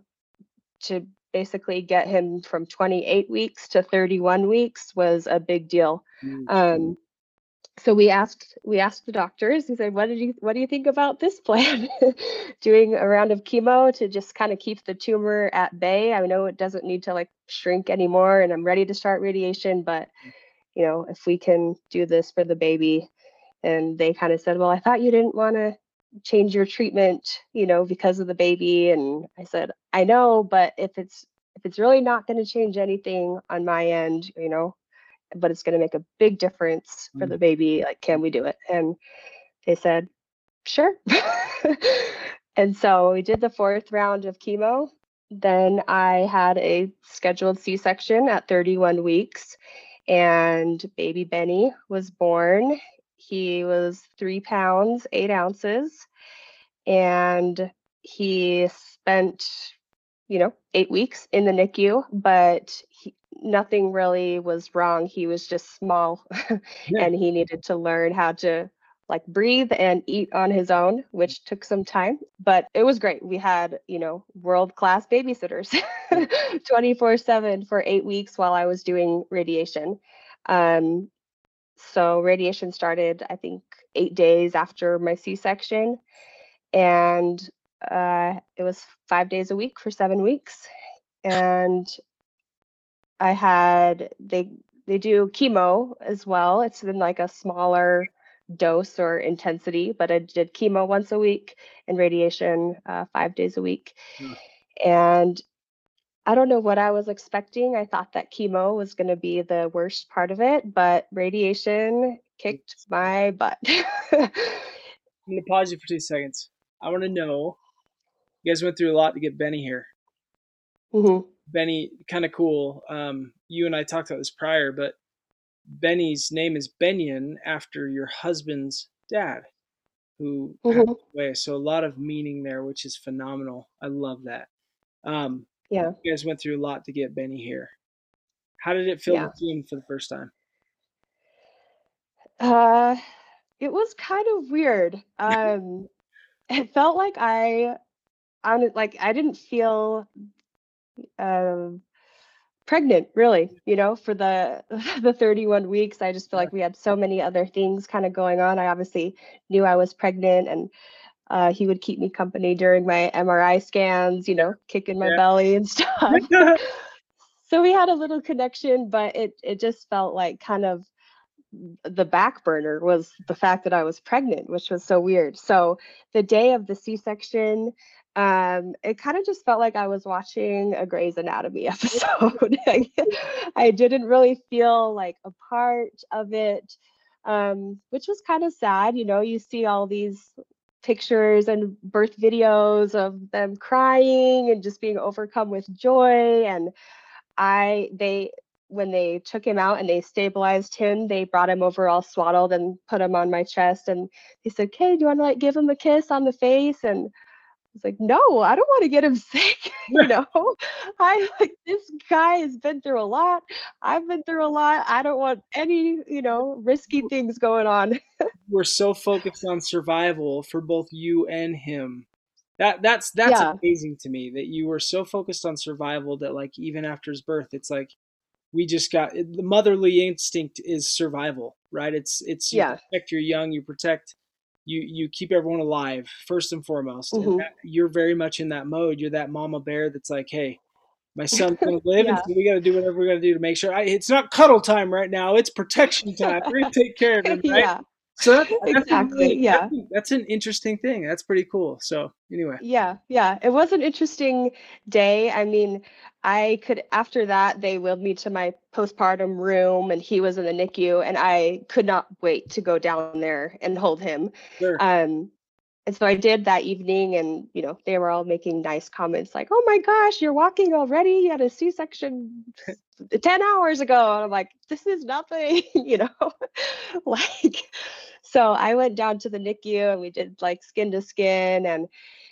to basically get him from 28 weeks to 31 weeks was a big deal. Mm. Um, so we asked we asked the doctors. He said, "What did you What do you think about this plan? Doing a round of chemo to just kind of keep the tumor at bay. I know it doesn't need to like shrink anymore, and I'm ready to start radiation. But you know, if we can do this for the baby." And they kind of said, "Well, I thought you didn't want to change your treatment, you know, because of the baby." And I said, "I know, but if it's if it's really not going to change anything on my end, you know, but it's going to make a big difference for Mm. the baby. Like, can we do it? And they said, sure. and so we did the fourth round of chemo. Then I had a scheduled C section at 31 weeks, and baby Benny was born. He was three pounds, eight ounces, and he spent, you know, eight weeks in the NICU, but he, nothing really was wrong. He was just small Yeah. and he needed to learn how to like breathe and eat on his own, which took some time, but it was great. We had, you know, world class babysitters 24 7 for eight weeks while I was doing radiation. Um, so radiation started, I think, eight days after my C section. And uh, it was five days a week for seven weeks. And I had they they do chemo as well. It's in like a smaller dose or intensity, but I did chemo once a week and radiation uh, five days a week. Hmm. And I don't know what I was expecting. I thought that chemo was going to be the worst part of it, but radiation kicked my butt. I'm gonna pause you for two seconds. I want to know. You guys went through a lot to get Benny here. Mhm. Benny, kind of cool. Um, you and I talked about this prior, but Benny's name is Benyon after your husband's dad, who passed Mhm. away. So a lot of meaning there, which is phenomenal. I love that. Um, Yeah. you guys went through a lot to get Benny here. How did it feel Yeah. to see him for the first time? Uh, it was kind of weird. Um, it felt like I, I was like I didn't feel um pregnant really, you know, for the the 31 weeks. I just feel like we had so many other things kind of going on. I obviously knew I was pregnant and uh, he would keep me company during my MRI scans, you know, kicking my Yeah. belly and stuff. so we had a little connection, but it it just felt like kind of the back burner was the fact that I was pregnant, which was so weird. So the day of the C-section, um, it kind of just felt like I was watching a Grey's Anatomy episode. I, I didn't really feel like a part of it, um, which was kind of sad. You know, you see all these pictures and birth videos of them crying and just being overcome with joy and I they when they took him out and they stabilized him, they brought him over all swaddled and put him on my chest and they said, "Okay, do you want to like give him a kiss on the face?" And was like, "No, I don't want to get him sick." you know, I like this guy has been through a lot. I've been through a lot. I don't want any, you know, risky things going on. We're so focused on survival for both you and him. That that's that's Yeah. amazing to me that you were so focused on survival that like even after his birth, it's like we just got the motherly instinct is survival, right? It's it's you Yeah. protect your young, you protect you you keep everyone alive first and foremost. Mhm. And that, you're very much in that mode. You're that mama bear that's like, hey, my son's gonna live, and so we got to do whatever we're gonna do to make sure. I, it's not cuddle time right now; it's protection time. We're gonna take care of him, right? yeah. So that's, that's Exactly, really- yeah. that's, that's an interesting thing. That's pretty cool. So anyway, Yeah, yeah. It was an interesting day. I mean, I could, after that, they wheeled me to my postpartum room and he was in the NICU and I could not wait to go down there and hold him. sure. Um, and so I did that evening, and you know they were all making nice comments like, "Oh my gosh, you're walking already! You had a C-section ten hours ago." And I'm like, "This is nothing," you know, like. So I went down to the NICU and we did like skin to skin, and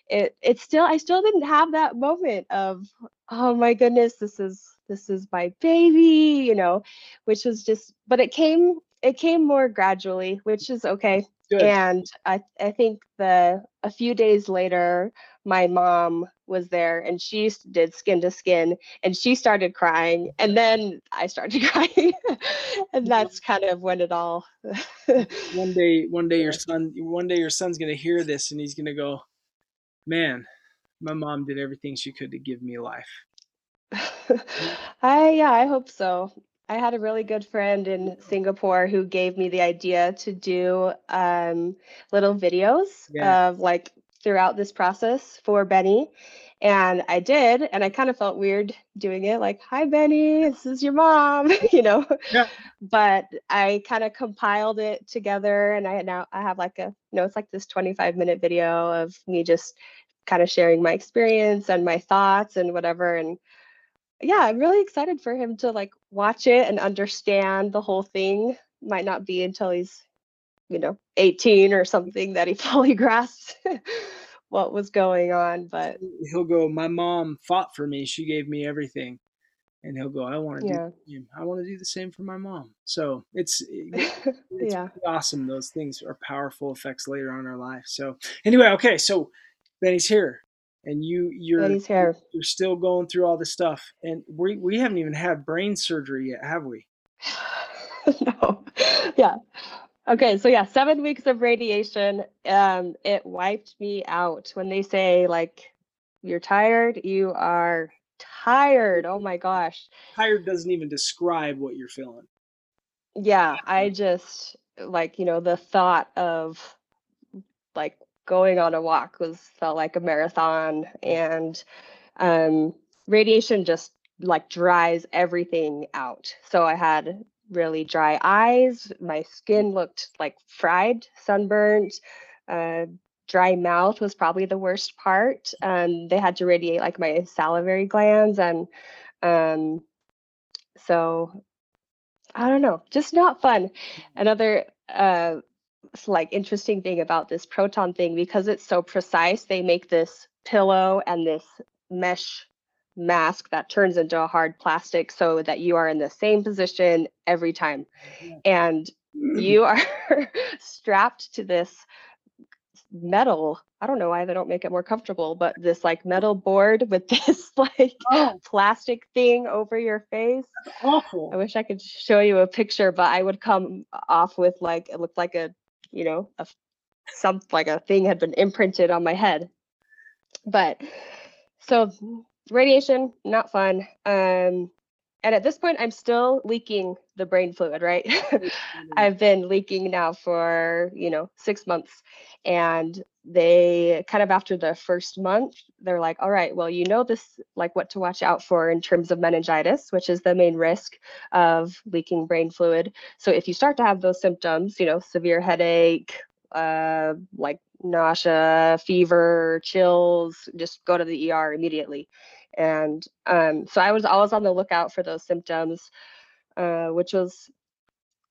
it it still I still didn't have that moment of, "Oh my goodness, this is this is my baby," you know, which was just, but it came it came more gradually, which is okay Good. and I, I think the a few days later my mom was there and she did skin to skin and she started crying and then i started crying and mm-hmm. that's kind of when it all one day, one day your son, one day your son's gonna hear this and he's gonna go, "Man, my mom did everything she could to give me life." i yeah i hope so i had a really good friend in singapore who gave me the idea to do um, little videos Yeah. of like throughout this process for benny and i did and i kind of felt weird doing it like hi benny this is your mom you know Yeah. but i kind of compiled it together and i now i have like a you know it's like this 25 minute video of me just kind of sharing my experience and my thoughts and whatever and yeah, I'm really excited for him to like watch it and understand the whole thing. Might not be until he's, you know, 18 or something that he fully grasps what was going on. But He'll go, "My mom fought for me. She gave me everything," and he'll go, "I want to yeah, do, the same. I want to do the same for my mom." So it's it's yeah. awesome. Those things are powerful effects later on in our life. So anyway, okay, so Benny's here, and you you're you're still going through all this stuff, and we we haven't even had brain surgery yet, have we? no. Yeah. Okay, so yeah, seven weeks of radiation. Um, it wiped me out. When they say like you're tired, you are tired. Oh my gosh. Tired doesn't even describe what you're feeling. Yeah, I just like, you know, the thought of like going on a walk was felt like a marathon and um radiation just like dries everything out. So I had really dry eyes, my skin looked like fried, sunburnt, uh dry mouth was probably the worst part. Um they had to radiate like my salivary glands and um so I don't know, just not fun. Another uh like interesting thing about this proton thing because it's so precise, they make this pillow and this mesh mask that turns into a hard plastic so that you are in the same position every time. And you are strapped to this metal. I don't know why they don't make it more comfortable, but this like metal board with this like Oh, plastic thing over your face. I awful. i wish I could show you a picture, but I would come off with like it looked like a, you know, a some like a thing had been imprinted on my head. But so radiation, not fun. Um, and at this point, I'm still leaking the brain fluid, right? I've been leaking now for, you know, six months. And they kind of after the first month, they're like, all right, well, you know this, like what to watch out for in terms of meningitis, which is the main risk of leaking brain fluid. So if you start to have those symptoms, you know, severe headache, uh, like nausea, fever, chills, just go to the ER immediately. And um, so I was always on the lookout for those symptoms, uh, which was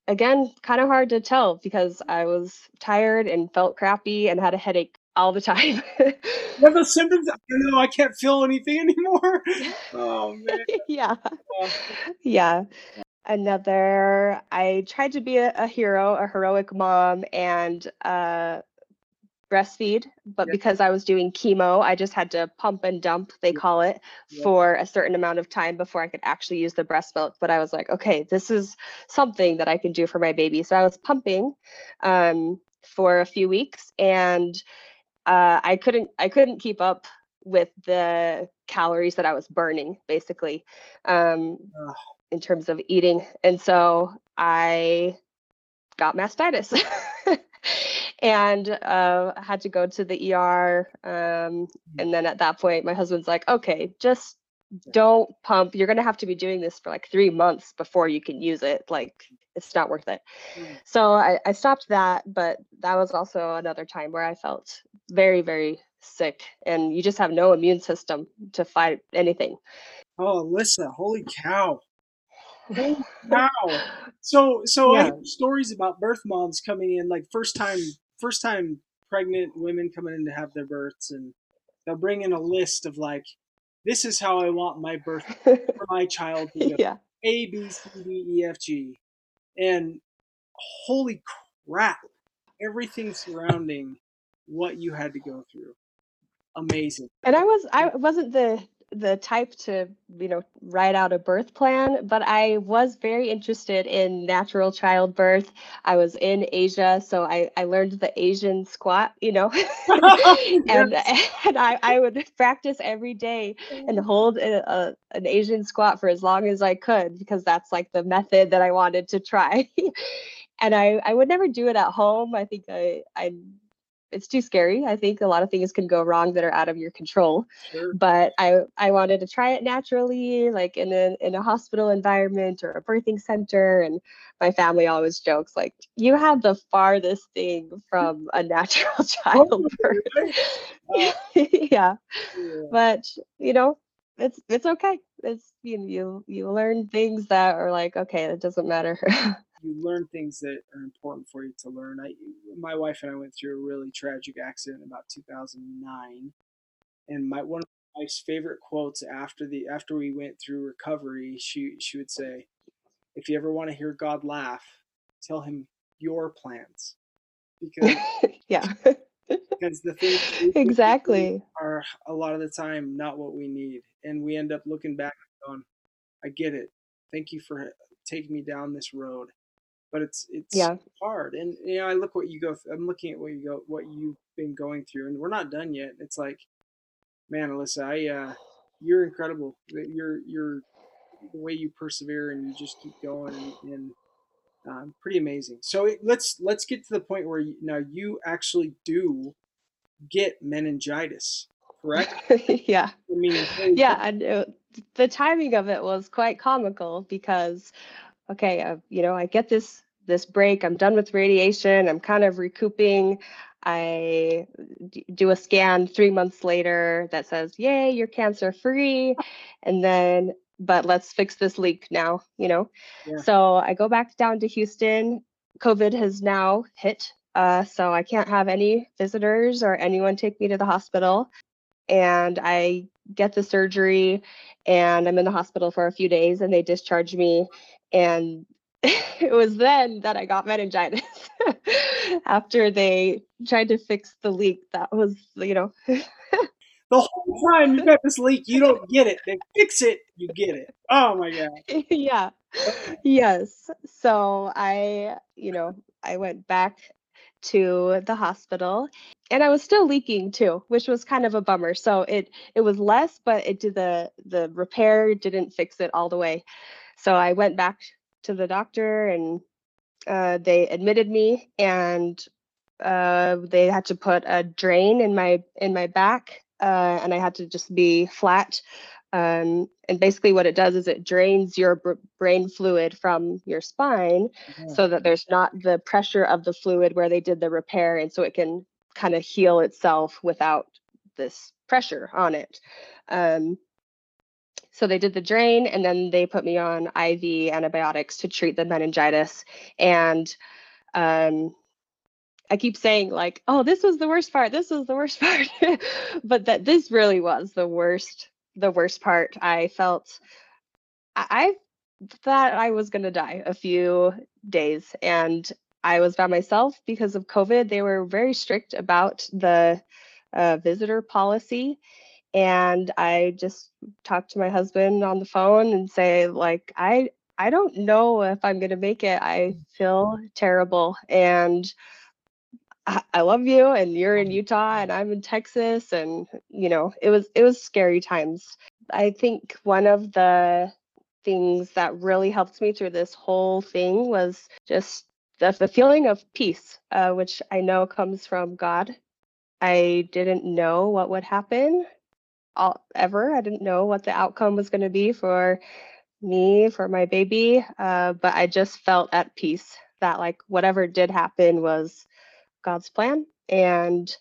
again kind of hard to tell because I was tired and felt crappy and had a headache all the time. What those symptoms? I don't know. I can't feel anything anymore. Oh man. yeah. Uh, Yeah. Another, I tried to be a, a hero, a heroic mom, and uh, breastfeed, but because I was doing chemo, I just had to pump and dump, they call it, Yeah. for a certain amount of time before I could actually use the breast milk. But I was like, okay, this is something that I can do for my baby. So I was pumping um, for a few weeks, and uh, I couldn't, I couldn't keep up with the calories that I was burning, basically, um, in terms of eating. And so I got mastitis and uh, had to go to the ER. Um, and then at that point, my husband's like, okay, just don't pump. You're going to have to be doing this for like three months before you can use it. Like, it's not worth it. Mm. So I, I stopped that, but that was also another time where I felt very, very sick and you just have no immune system to fight anything. Oh, Alyssa, holy cow. Holy cow. So so I Yeah. hear stories about birth moms coming in like first time first time pregnant women coming in to have their births and they'll bring in a list of like this is how I want my birth for my child to go. yeah. A B C D E F G. And holy crap. Everything surrounding what you had to go through. Amazing. And I was I wasn't the the type to, you know, write out a birth plan, but I was very interested in natural childbirth. I was in Asia, so I, I learned the Asian squat, you know. and and I, I would practice every day and mm. hold a, a, an Asian squat for as long as I could because that's like the method that I wanted to try. and I, I would never do it at home. I think I, I it's too scary. I think a lot of things can go wrong that are out of your control. Sure. But I I wanted to try it naturally, like in a in a hospital environment or a birthing center. And my family always jokes like, "You have the farthest thing from a natural childbirth." Uh, yeah yeah. but you know it's it's okay it's you know, you you learn things that are like okay it doesn't matter you learn things that are important for you to learn. I, my wife and I went through a really tragic accident in about 2009, and my one of my wife's favorite quotes after the after we went through recovery, she she would say, "If you ever want to hear God laugh, tell him your plans," because yeah because the things that we think we need exactly are a lot of the time not what we need, and we end up looking back and going, "I get it. Thank you for taking me down this road." But it's it's yeah hard, and you know I look what you go. I'm looking at what you go, what you've been going through, and we're not done yet. It's like, man, Alyssa, I uh, you're incredible. That You're you're the way you persevere and you just keep going, and, and um, pretty amazing. So it, let's let's get to the point where you, now you actually do get meningitis, correct? yeah I mean, yeah and the timing of it was quite comical because okay uh, you know i get this this break i'm done with radiation i'm kind of recouping. I d- do a scan three months later that says yay you're cancer free. And then but let's fix this leak now you know? Yeah. so i go back down to houston. Covid has now hit uh, so i can't have any visitors or anyone take me to the hospital. And I get the surgery and I'm in the hospital for a few days and they discharge me. And it was then that I got meningitis after they tried to fix the leak that was you know the whole time you got this leak, you don't get it. They fix it, you get it. Oh my god. yeah yes so I you know I went back to the hospital and I was still leaking too which was kind of a bummer so it it was less but it did the the repair didn't fix it all the way so I went back to the doctor and uh, they admitted me and uh, they had to put a drain in my in my back uh, and I had to just be flat um, and basically what it does is it drains your br- brain fluid from your spine Yeah. so that there's not the pressure of the fluid where they did the repair and so it can kind of heal itself without this pressure on it um, so they did the drain and then they put me on iv antibiotics to treat the meningitis. And um, i keep saying like oh this was the worst part this was the worst part. But that this really was the worst the worst part. I felt i, I thought i was going to die a few days and i was by myself because of covid. They were very strict about the uh, visitor policy and i just talked to my husband on the phone and say like i i don't know if i'm going to make it. I feel terrible and I, I love you and you're in utah and i'm in texas and you know it was it was scary times. I think one of the things that really helped me through this whole thing was just the, the feeling of peace uh, which i know comes from god. I didn't know what would happen all, ever i didn't know what the outcome was going to be for me, for my baby. Uh, but I just felt at peace that like whatever did happen was God's plan and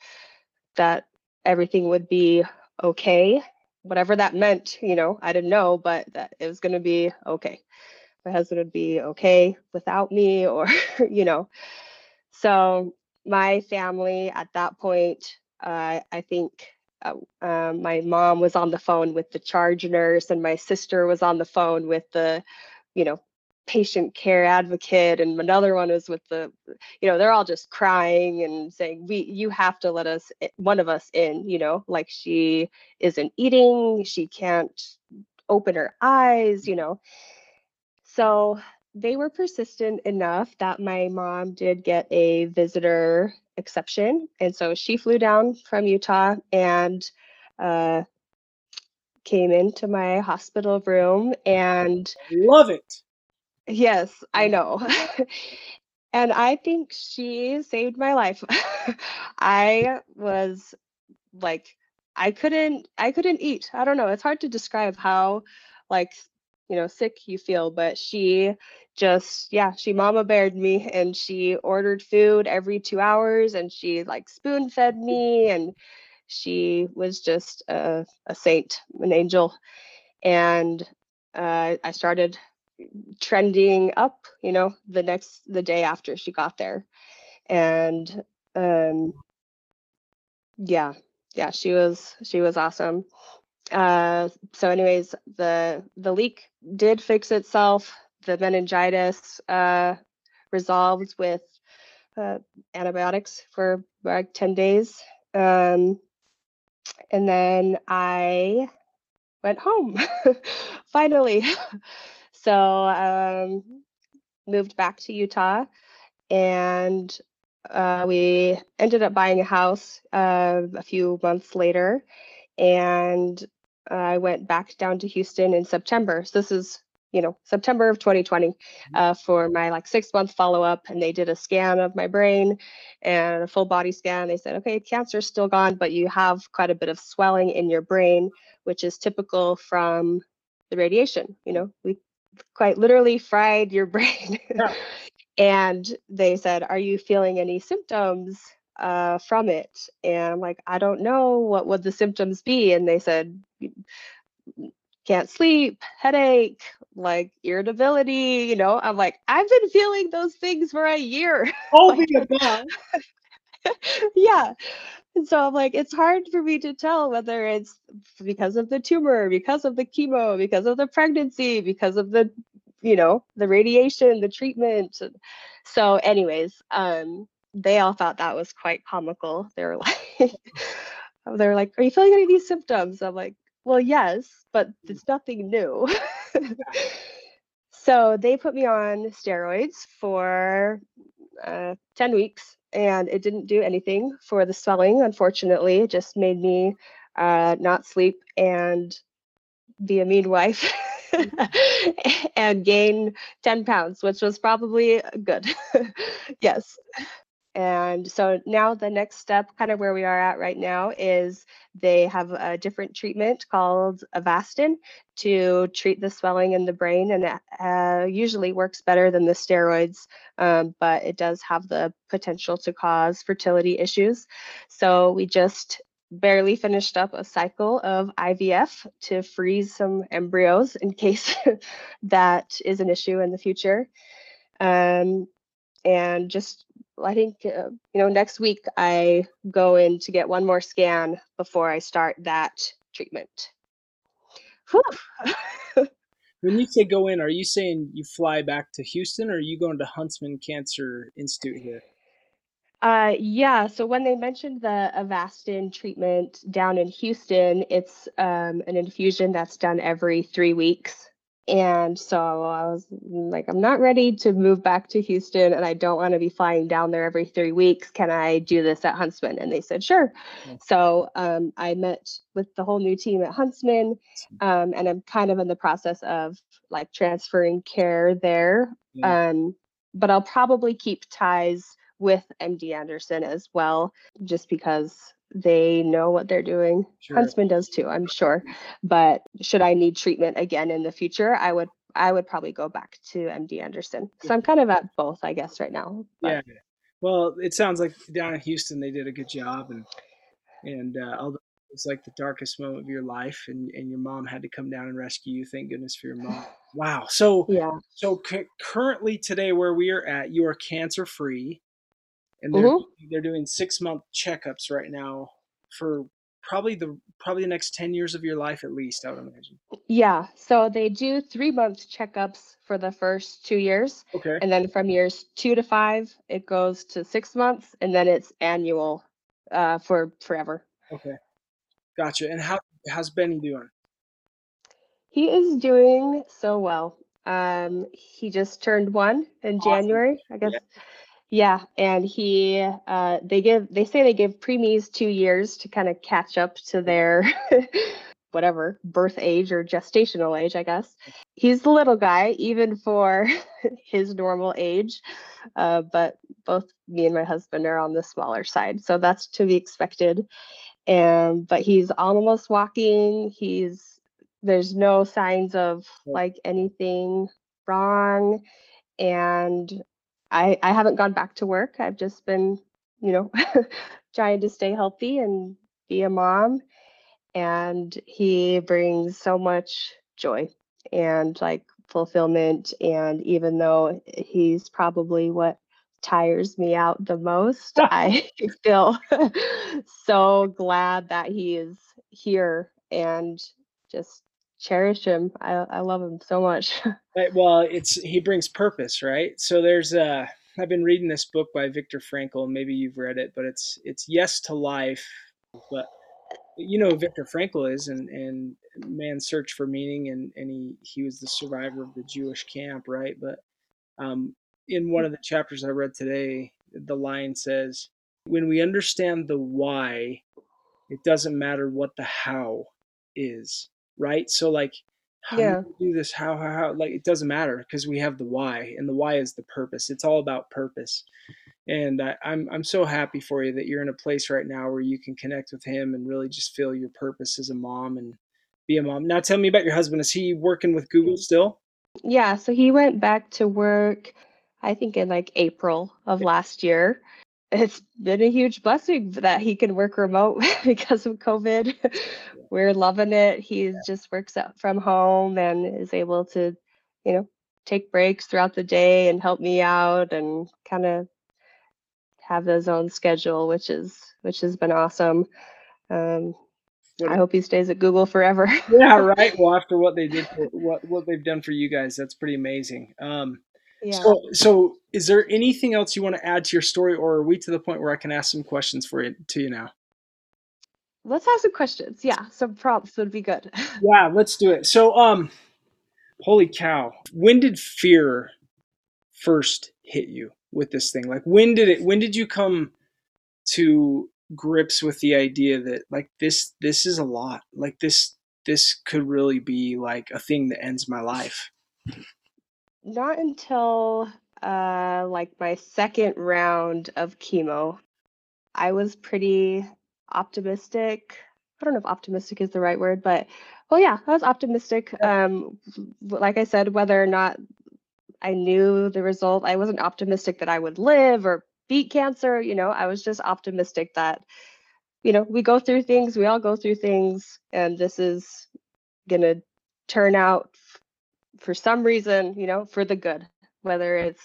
that everything would be okay. Whatever that meant, you know, I didn't know, but that it was going to be okay. My husband would be okay without me, or, you know. So my family at that point, uh, I think uh, um, my mom was on the phone with the charge nurse, and my sister was on the phone with the, you know, patient care advocate, and another one was with the, you know, they're all just crying and saying, "We, you have to let us, eh, one of us in," you know, like she isn't eating, she can't open her eyes, you know. So they were persistent enough that my mom did get a visitor exception. And so she flew down from Utah and uh, came into my hospital room and love it. Yes, I know. and I think she saved my life. I was like I couldn't I couldn't eat. I don't know. It's hard to describe how like you know sick you feel but she just yeah she mama bared me and she ordered food every two hours and she like spoon fed me and she was just a, a saint an angel. And uh, i started trending up you know the next the day after she got there. And um yeah yeah she was she was awesome uh, so anyways, the the leak did fix itself. The meningitis uh, resolved with uh, antibiotics for like 10 days. Um, and then I went home finally. so um, moved back to Utah and uh, we ended up buying a house uh, a few months later and I went back down to Houston in September. So this is, you know, September of 2020 mm-hmm. uh, for my like six month follow up. And they did a scan of my brain and a full body scan. They said, okay, cancer's still gone, but you have quite a bit of swelling in your brain, which is typical from the radiation. You know, we quite literally fried your brain. Yeah. and they said, are you feeling any symptoms? Uh, from it. And I'm like, I don't know what would the symptoms be. And they said, can't sleep, headache, like irritability. You know, I'm like, I've been feeling those things for a year. Oh like, yeah. And so I'm like, it's hard for me to tell whether it's because of the tumor, because of the chemo, because of the pregnancy, because of the, you know, the radiation, the treatment. So, anyways, um, they all thought that was quite comical. They were like, they were like, "Are you feeling any of these symptoms?" I'm like, "Well, yes, but it's nothing new." so they put me on steroids for uh, 10 weeks, and it didn't do anything for the swelling. Unfortunately, it just made me uh, not sleep and be a mean wife. and gain 10 pounds, which was probably good. yes. And so now the next step, kind of where we are at right now, is they have a different treatment called Avastin to treat the swelling in the brain, and it uh, usually works better than the steroids, um, but it does have the potential to cause fertility issues. So we just barely finished up a cycle of IVF to freeze some embryos in case that is an issue in the future. Um, and just I think uh, you know next week I go in to get one more scan before I start that treatment. when you say go in, are you saying you fly back to Houston, or are you going to Huntsman Cancer Institute here? Uh, yeah. So when they mentioned the Avastin treatment down in Houston, it's um, an infusion that's done every three weeks. And so I was like, I'm not ready to move back to Houston and I don't want to be flying down there every three weeks. Can I do this at Huntsman? And they said, sure. So um, I met with the whole new team at Huntsman um, and I'm kind of in the process of like transferring care there. Yeah. Um, but I'll probably keep ties with MD Anderson as well, just because they know what they're doing. Sure. Huntsman does too, I'm sure. But should I need treatment again in the future, I would I would probably go back to MD Anderson. So I'm kind of at both, I guess, right now. But. Yeah. Well, it sounds like down in Houston they did a good job, and and uh, although it's like the darkest moment of your life, and and your mom had to come down and rescue you. Thank goodness for your mom. Wow. So yeah. So c- currently today, where we are at, you are cancer free, and they're mm-hmm. they're doing six month checkups right now for probably the probably the next 10 years of your life at least i would imagine. Yeah so they do three month checkups for the first two years okay. and then from years two to five it goes to six months and then it's annual uh, for forever. Okay. Gotcha and how how's benny doing? He is doing so well. Um he just turned one in awesome. january i guess. Yeah. Yeah, and he uh, they give they say they give preemies two years to kind of catch up to their whatever birth age or gestational age, I guess. He's the little guy, even for his normal age, uh, but both me and my husband are on the smaller side, so that's to be expected. And but he's almost walking. He's there's no signs of like anything wrong and I, I haven't gone back to work. I've just been, you know, trying to stay healthy and be a mom. And he brings so much joy and like fulfillment. And even though he's probably what tires me out the most, I feel so glad that he is here and just cherish him. I, I love him so much. well, it's he brings purpose, right? So there's uh I've been reading this book by Viktor Frankl. Maybe you've read it, but it's it's Yes to Life. But you know Viktor Frankl is, and and man's search for meaning, and and he he was the survivor of the Jewish camp, right? But um, in one of the chapters I read today, the line says, "When we understand the why, it doesn't matter what the how is." Right? So like how yeah. do we do this? How, how, how, like it doesn't matter because we have the why and the why is the purpose. It's all about purpose. And I, I'm, I'm so happy for you that you're in a place right now where you can connect with him and really just feel your purpose as a mom and be a mom. Now tell me about your husband. Is he working with Google still? Yeah. So he went back to work, I think in like April of last year it's been a huge blessing that he can work remote because of COVID. We're loving it. He yeah. just works out from home and is able to, you know, take breaks throughout the day and help me out and kind of have his own schedule, which is which has been awesome. Um, I hope he stays at Google forever. yeah, right. Well, after what they did, for, what what they've done for you guys, that's pretty amazing. Um, yeah. So, so is there anything else you want to add to your story, or are we to the point where I can ask some questions for you to you now? Let's ask some questions. Yeah, some prompts would be good. yeah, let's do it. So, um, holy cow, when did fear first hit you with this thing? Like, when did it? When did you come to grips with the idea that like this this is a lot like this this could really be like a thing that ends my life not until uh, like my second round of chemo. I was pretty optimistic. I don't know if optimistic is the right word, but well, yeah, I was optimistic. Um, like I said, whether or not I knew the result, I wasn't optimistic that I would live or beat cancer. You know, I was just optimistic that, you know, we go through things, we all go through things, and this is gonna turn out for some reason, you know, for the good, whether it's,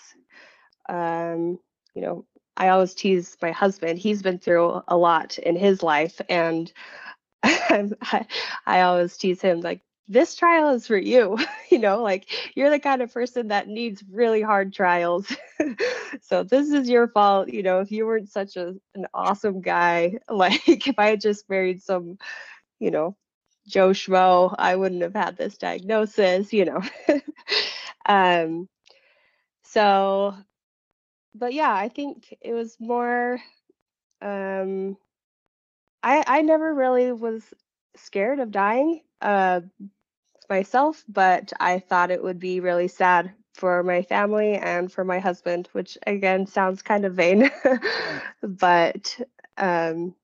um, you know, I always tease my husband. He's been through a lot in his life, and I, I always tease him like, this trial is for you. you know, like you're the kind of person that needs really hard trials. so this is your fault. You know, if you weren't such a an awesome guy, like if I had just married some, you know, Joe Schmo, I wouldn't have had this diagnosis, you know. um, so, but yeah, I think it was more. Um, I I never really was scared of dying uh, myself, but I thought it would be really sad for my family and for my husband, which again sounds kind of vain, but um,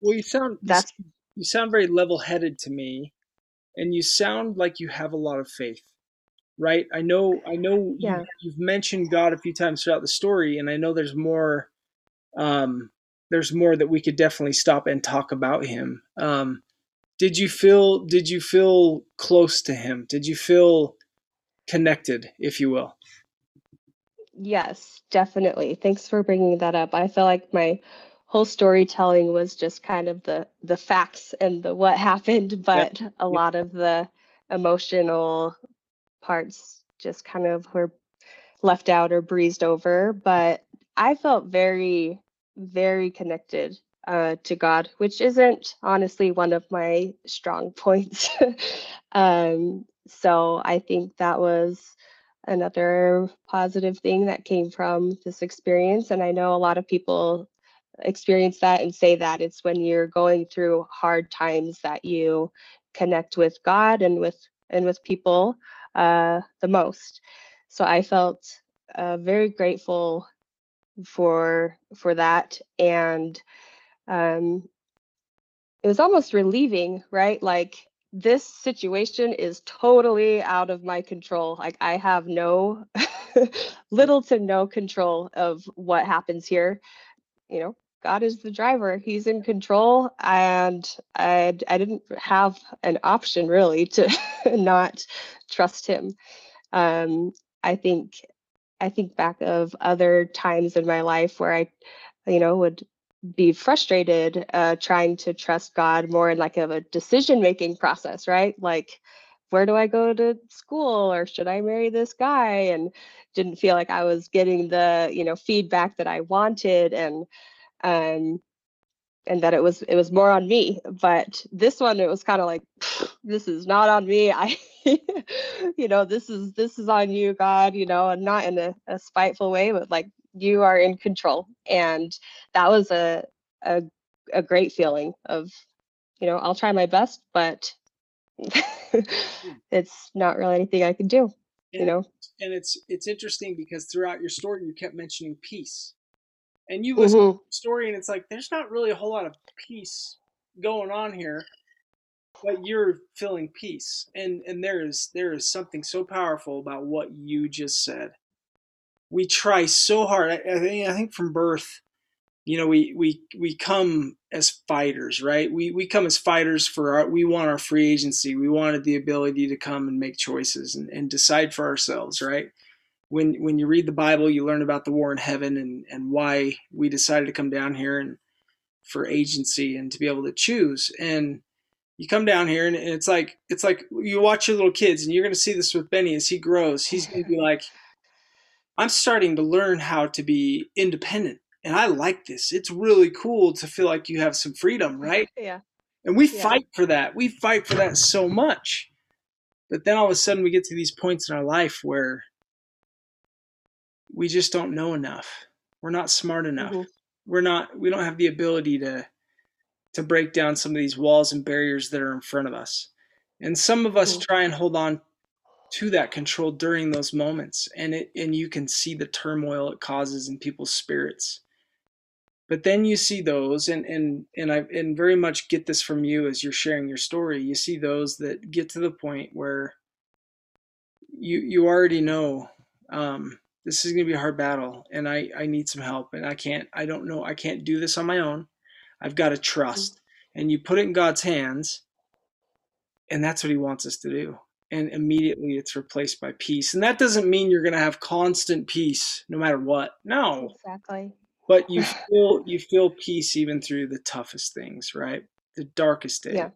well, you sound that's you sound very level headed to me and you sound like you have a lot of faith right? I know I know Yeah. you, you've mentioned God a few times throughout the story, and I know there's more. Um, there's more that we could definitely stop and talk about him. Um, did you feel did you feel close to him? Did you feel connected, if you will? Yes, definitely. Thanks for bringing that up. I feel like my whole storytelling was just kind of the the facts and the what happened, but a lot of the emotional parts just kind of were left out or breezed over. But I felt very, very connected uh, to God, which isn't honestly one of my strong points. um, so I think that was another positive thing that came from this experience. And I know a lot of people experience that and say that it's when you're going through hard times that you connect with God and with and with people uh, the most. So I felt uh, very grateful for for that, and um, it was almost relieving, right? Like this situation is totally out of my control. Like I have no little to no control of what happens here. You know, God is the driver. He's in control and I I didn't have an option really to not trust him. Um I think I think back of other times in my life where I you know would be frustrated uh, trying to trust God more in like of a decision making process, right? Like, where do I go to school or should I marry this guy? And didn't feel like I was getting the you know feedback that I wanted, and um, and that it was it was more on me. But this one, it was kind of like, this is not on me. I, you know, this is this is on you, God. You know, and not in a, a spiteful way, but like you are in control and that was a, a a great feeling of you know i'll try my best but it's not really anything i can do and, you know and it's it's interesting because throughout your story you kept mentioning peace and you listen mm-hmm. to the story and it's like there's not really a whole lot of peace going on here but you're feeling peace and and there is there is something so powerful about what you just said we try so hard. I, I, think I think from birth, you know, we we we come as fighters, right? We we come as fighters for our. We want our free agency. We wanted the ability to come and make choices and, and decide for ourselves, right? When when you read the Bible, you learn about the war in heaven and and why we decided to come down here and for agency and to be able to choose and you come down here and it's like it's like you watch your little kids and you're going to see this with Benny as he grows. He's going to be like I'm starting to learn how to be independent. And I like this. It's really cool to feel like you have some freedom, right? Yeah. And we yeah. fight for that. We fight for that so much. But then all of a sudden we get to these points in our life where we just don't know enough. We're not smart enough. Mm-hmm. We're not we don't have the ability to to break down some of these walls and barriers that are in front of us. And some of us mm-hmm. try and hold on to that control during those moments and it and you can see the turmoil it causes in people's spirits but then you see those and and and i and very much get this from you as you're sharing your story you see those that get to the point where you you already know um, this is going to be a hard battle and i i need some help and i can't i don't know i can't do this on my own i've got to trust mm-hmm. and you put it in god's hands and that's what he wants us to do and immediately it's replaced by peace. And that doesn't mean you're going to have constant peace no matter what. No. Exactly. But you feel you feel peace even through the toughest things, right? The darkest day. Yeah.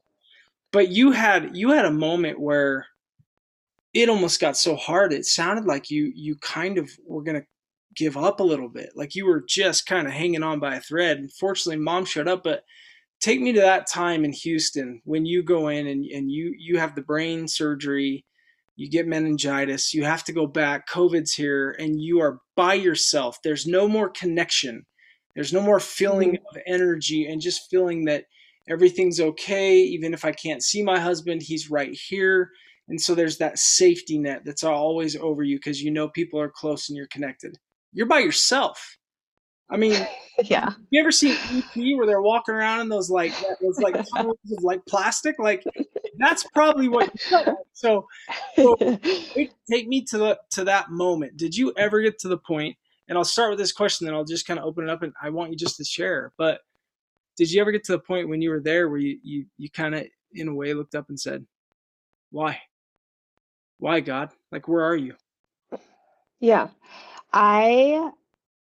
But you had you had a moment where it almost got so hard it sounded like you you kind of were going to give up a little bit. Like you were just kind of hanging on by a thread. and fortunately mom showed up, but take me to that time in Houston when you go in and, and you you have the brain surgery, you get meningitis, you have to go back, COVID's here, and you are by yourself. There's no more connection. There's no more feeling mm-hmm. of energy and just feeling that everything's okay. Even if I can't see my husband, he's right here. And so there's that safety net that's always over you because you know people are close and you're connected. You're by yourself. I mean, yeah. You ever seen ET where they're walking around in those like those like tunnels of like plastic? Like that's probably what. So, so take me to the to that moment. Did you ever get to the point? And I'll start with this question, then I'll just kind of open it up, and I want you just to share. But did you ever get to the point when you were there where you you you kind of in a way looked up and said, "Why? Why God? Like, where are you?" Yeah, I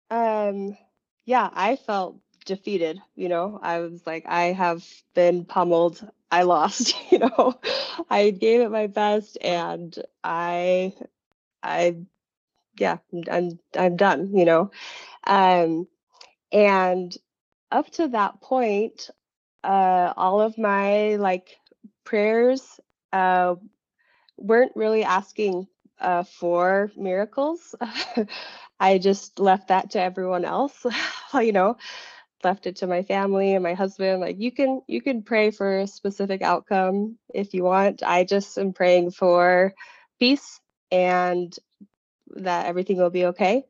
um yeah, I felt defeated, you know. I was like, I have been pummeled. I lost, you know. I gave it my best and I I yeah, I'm I'm done, you know. Um and up to that point, uh all of my like prayers uh weren't really asking uh for miracles. I just left that to everyone else, you know, left it to my family and my husband. Like you can you can pray for a specific outcome if you want. I just am praying for peace and that everything will be okay.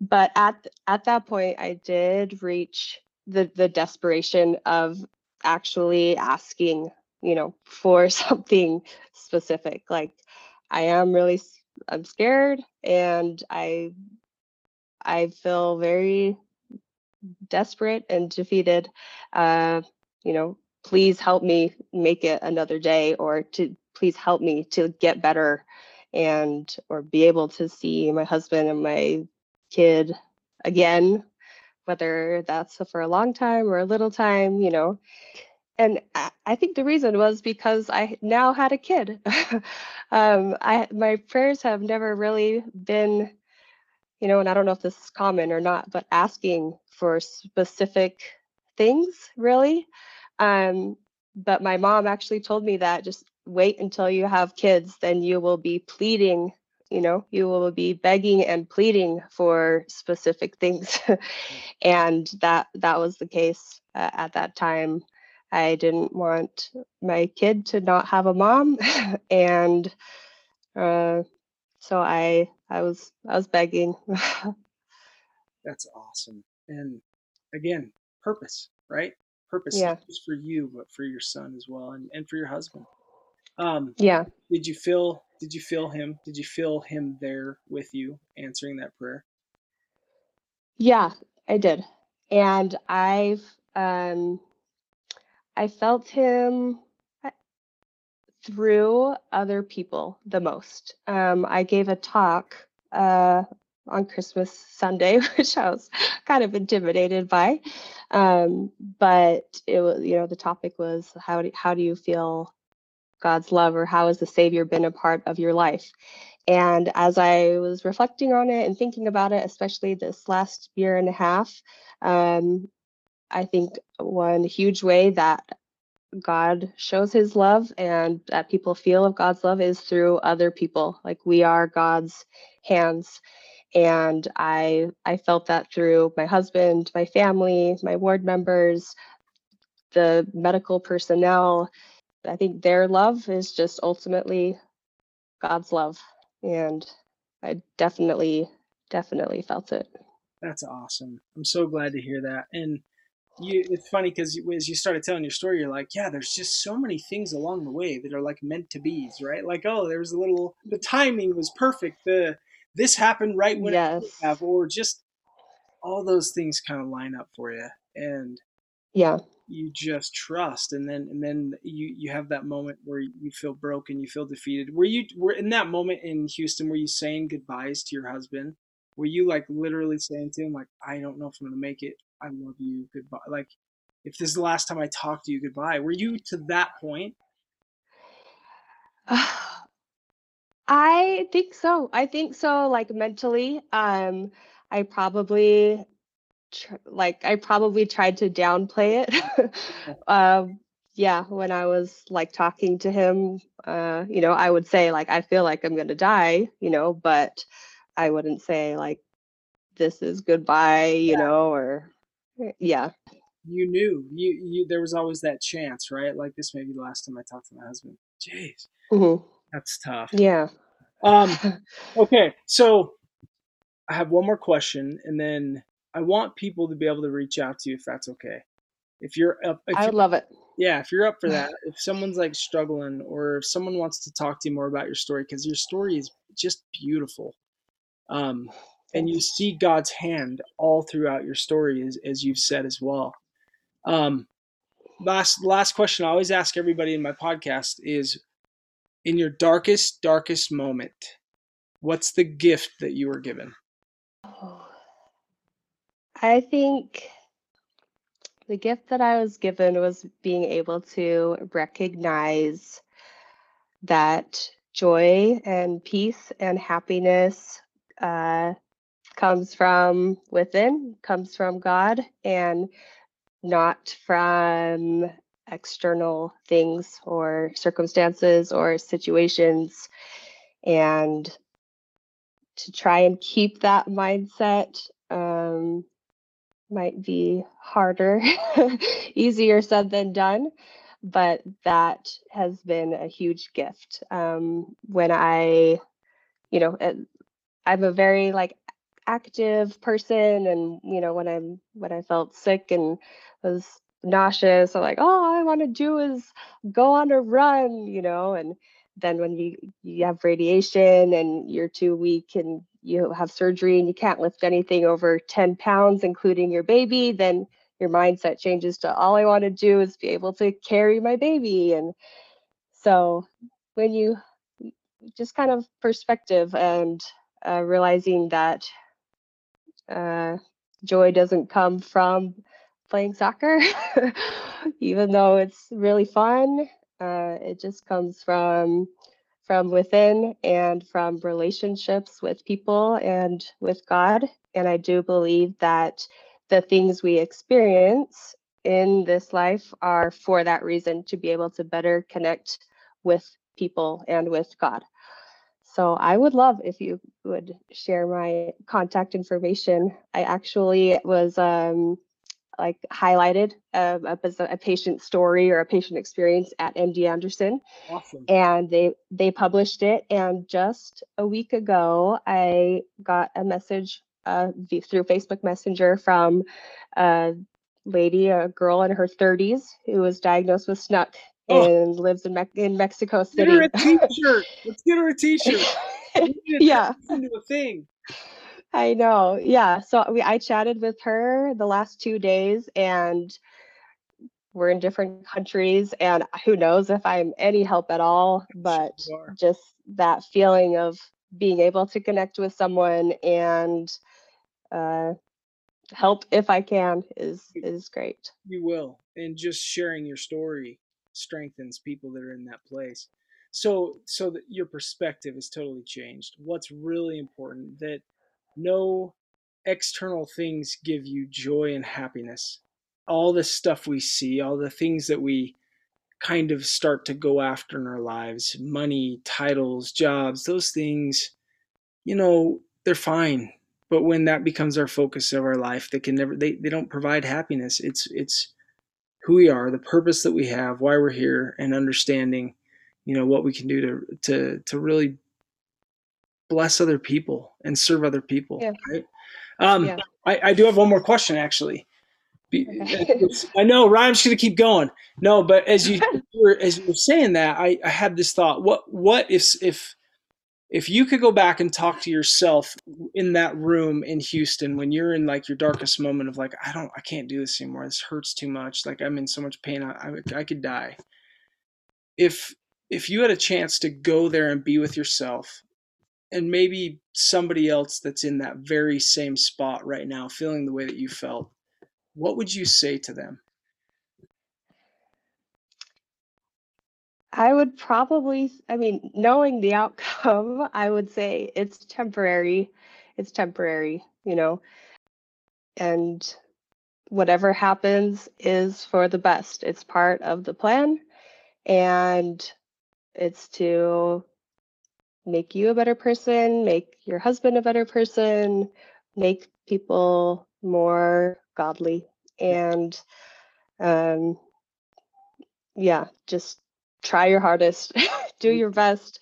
But at at that point, I did reach the the desperation of actually asking, you know, for something specific. Like I am really I'm scared and I I feel very desperate and defeated. Uh, you know, please help me make it another day or to please help me to get better and or be able to see my husband and my kid again whether that's for a long time or a little time you know and i think the reason was because i now had a kid um, i my prayers have never really been you know, and I don't know if this is common or not, but asking for specific things really. Um, but my mom actually told me that just wait until you have kids, then you will be pleading, you know, you will be begging and pleading for specific things. and that that was the case uh, at that time. I didn't want my kid to not have a mom, and uh, so I I was I was begging. That's awesome. And again, purpose, right? Purpose Yeah. not just for you, but for your son as well and, and for your husband. Um, yeah. did you feel did you feel him? Did you feel him there with you answering that prayer? Yeah, I did. And I've um I felt him through other people the most. Um, I gave a talk uh, on Christmas Sunday, which I was kind of intimidated by. Um, but it was, you know, the topic was how do, how do you feel God's love or how has the Savior been a part of your life? And as I was reflecting on it and thinking about it, especially this last year and a half, um, I think one huge way that God shows his love and that people feel of God's love is through other people. Like we are God's hands. And I I felt that through my husband, my family, my ward members, the medical personnel. I think their love is just ultimately God's love. And I definitely, definitely felt it. That's awesome. I'm so glad to hear that. And you, it's funny because as you started telling your story, you're like, yeah, there's just so many things along the way that are like meant to be's, right? Like, oh, there was a little, the timing was perfect. The this happened right when yes. it have, or just all those things kind of line up for you, and yeah, you just trust, and then and then you you have that moment where you feel broken, you feel defeated. Were you were in that moment in Houston? Were you saying goodbyes to your husband? Were you like literally saying to him like, I don't know if I'm gonna make it. I love you. Goodbye. Like, if this is the last time I talk to you, goodbye. Were you to that point? I think so. I think so. Like mentally, um, I probably tr- like I probably tried to downplay it. um, yeah, when I was like talking to him, uh, you know, I would say like I feel like I'm gonna die, you know, but I wouldn't say like this is goodbye, you yeah. know, or yeah. You knew you you there was always that chance, right? Like this may be the last time I talk to my husband. Jeez. Mm-hmm. That's tough. Yeah. Um, okay, so I have one more question, and then I want people to be able to reach out to you if that's okay. if you're up, if I would love it. yeah, if you're up for that, if someone's like struggling, or if someone wants to talk to you more about your story, because your story is just beautiful, um, and you see God's hand all throughout your story, as, as you've said as well. Um, last last question I always ask everybody in my podcast is, in your darkest darkest moment, what's the gift that you were given? I think the gift that I was given was being able to recognize that joy and peace and happiness uh, comes from within, comes from God, and not from external things or circumstances or situations. And to try and keep that mindset um, might be harder, easier said than done, but that has been a huge gift. Um, when I, you know, I'm a very like active person, and you know, when I'm when I felt sick and was nauseous, I'm like, all I want to do is go on a run, you know, and then when you you have radiation and you're too weak and you have surgery and you can't lift anything over 10 pounds including your baby then your mindset changes to all i want to do is be able to carry my baby and so when you just kind of perspective and uh, realizing that uh, joy doesn't come from playing soccer even though it's really fun uh, it just comes from from within and from relationships with people and with God. And I do believe that the things we experience in this life are for that reason to be able to better connect with people and with God. So I would love if you would share my contact information. I actually was um, like highlighted a, a, a, patient story or a patient experience at MD Anderson. Awesome. And they they published it. And just a week ago, I got a message uh, through Facebook Messenger from a lady, a girl in her 30s who was diagnosed with SNUC oh. and lives in Me- in Mexico City. Get her a T-shirt. Let's get her a T-shirt. yeah. Into a thing. I know. Yeah. So we I chatted with her the last two days and we're in different countries and who knows if I'm any help at all, but sure. just that feeling of being able to connect with someone and uh, help if I can is is great. You will. And just sharing your story strengthens people that are in that place. So so that your perspective is totally changed. What's really important that no external things give you joy and happiness. All the stuff we see, all the things that we kind of start to go after in our lives money, titles, jobs those things, you know, they're fine. But when that becomes our focus of our life, they can never, they, they don't provide happiness. It's, it's who we are, the purpose that we have, why we're here, and understanding, you know, what we can do to, to, to really bless other people and serve other people. Yeah. Right? Um, yeah. I, I do have one more question actually. I know Ryan's going to keep going. No, but as you were as you were saying that, I, I had this thought. What what if if if you could go back and talk to yourself in that room in Houston when you're in like your darkest moment of like I don't I can't do this anymore. This hurts too much. Like I'm in so much pain. I I, I could die. If if you had a chance to go there and be with yourself and maybe somebody else that's in that very same spot right now, feeling the way that you felt, what would you say to them? I would probably, I mean, knowing the outcome, I would say it's temporary. It's temporary, you know, and whatever happens is for the best. It's part of the plan, and it's to make you a better person, make your husband a better person, make people more godly. And um, yeah, just try your hardest, do mm. your best,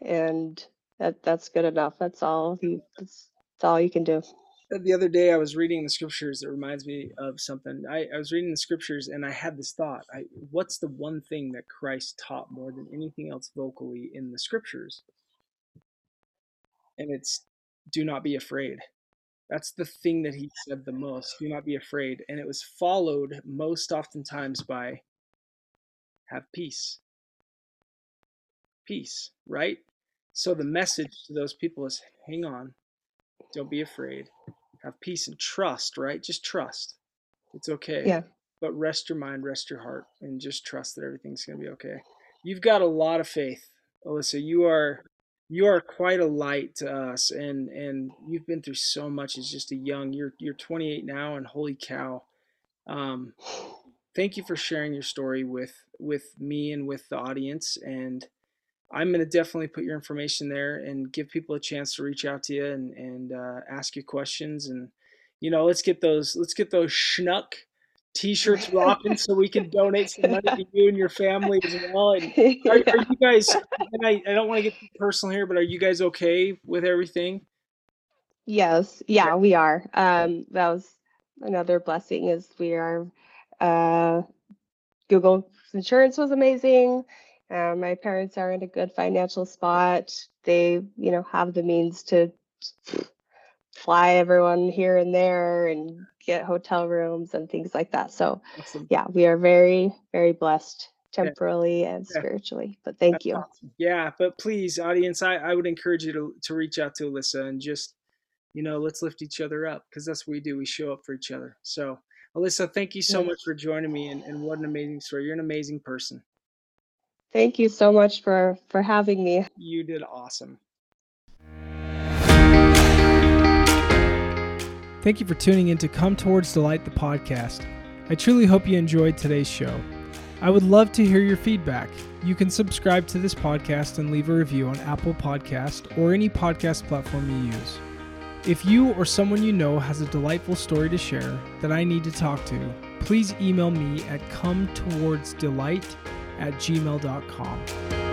and that that's good enough. That's all you that's, that's all you can do. Uh, the other day I was reading the scriptures. It reminds me of something. I, I was reading the scriptures and I had this thought. I, what's the one thing that Christ taught more than anything else vocally in the scriptures? And it's do not be afraid. That's the thing that he said the most. Do not be afraid. And it was followed most oftentimes by have peace. Peace, right? So the message to those people is hang on, don't be afraid, have peace and trust, right? Just trust. It's okay. Yeah. But rest your mind, rest your heart, and just trust that everything's going to be okay. You've got a lot of faith, Alyssa. You are you are quite a light to us and and you've been through so much as just a young you're you're 28 now and holy cow um thank you for sharing your story with with me and with the audience and i'm going to definitely put your information there and give people a chance to reach out to you and and uh, ask you questions and you know let's get those let's get those SNUC t-shirts rocking so we can donate some money to you and your family as well. And are, are you guys and I, I don't want to get personal here but are you guys okay with everything? Yes. Yeah. We are. Um that was another blessing is we are uh google insurance was amazing uh, my parents are in a good financial spot they you know have the means to fly everyone here and there and get hotel rooms and things like that. So awesome. yeah, we are very, very blessed temporally yeah. and spiritually. But thank That's you. Awesome. Yeah, but please, audience, I, I would encourage you to, to reach out to Alyssa and just, you know, let's lift each other up because that's what we do. We show up for each other. So Alyssa, thank you so much for joining me and, and what an amazing story. You're an amazing person. Thank you so much for for having me. You did awesome. Thank you for tuning in to Come Towards Delight, the podcast. I truly hope you enjoyed today's show. I would love to hear your feedback. You can subscribe to this podcast and leave a review on Apple Podcast or any podcast platform you use. If you or someone you know has a delightful story to share that I need to talk to, please email me at come towards delight at gmail.com.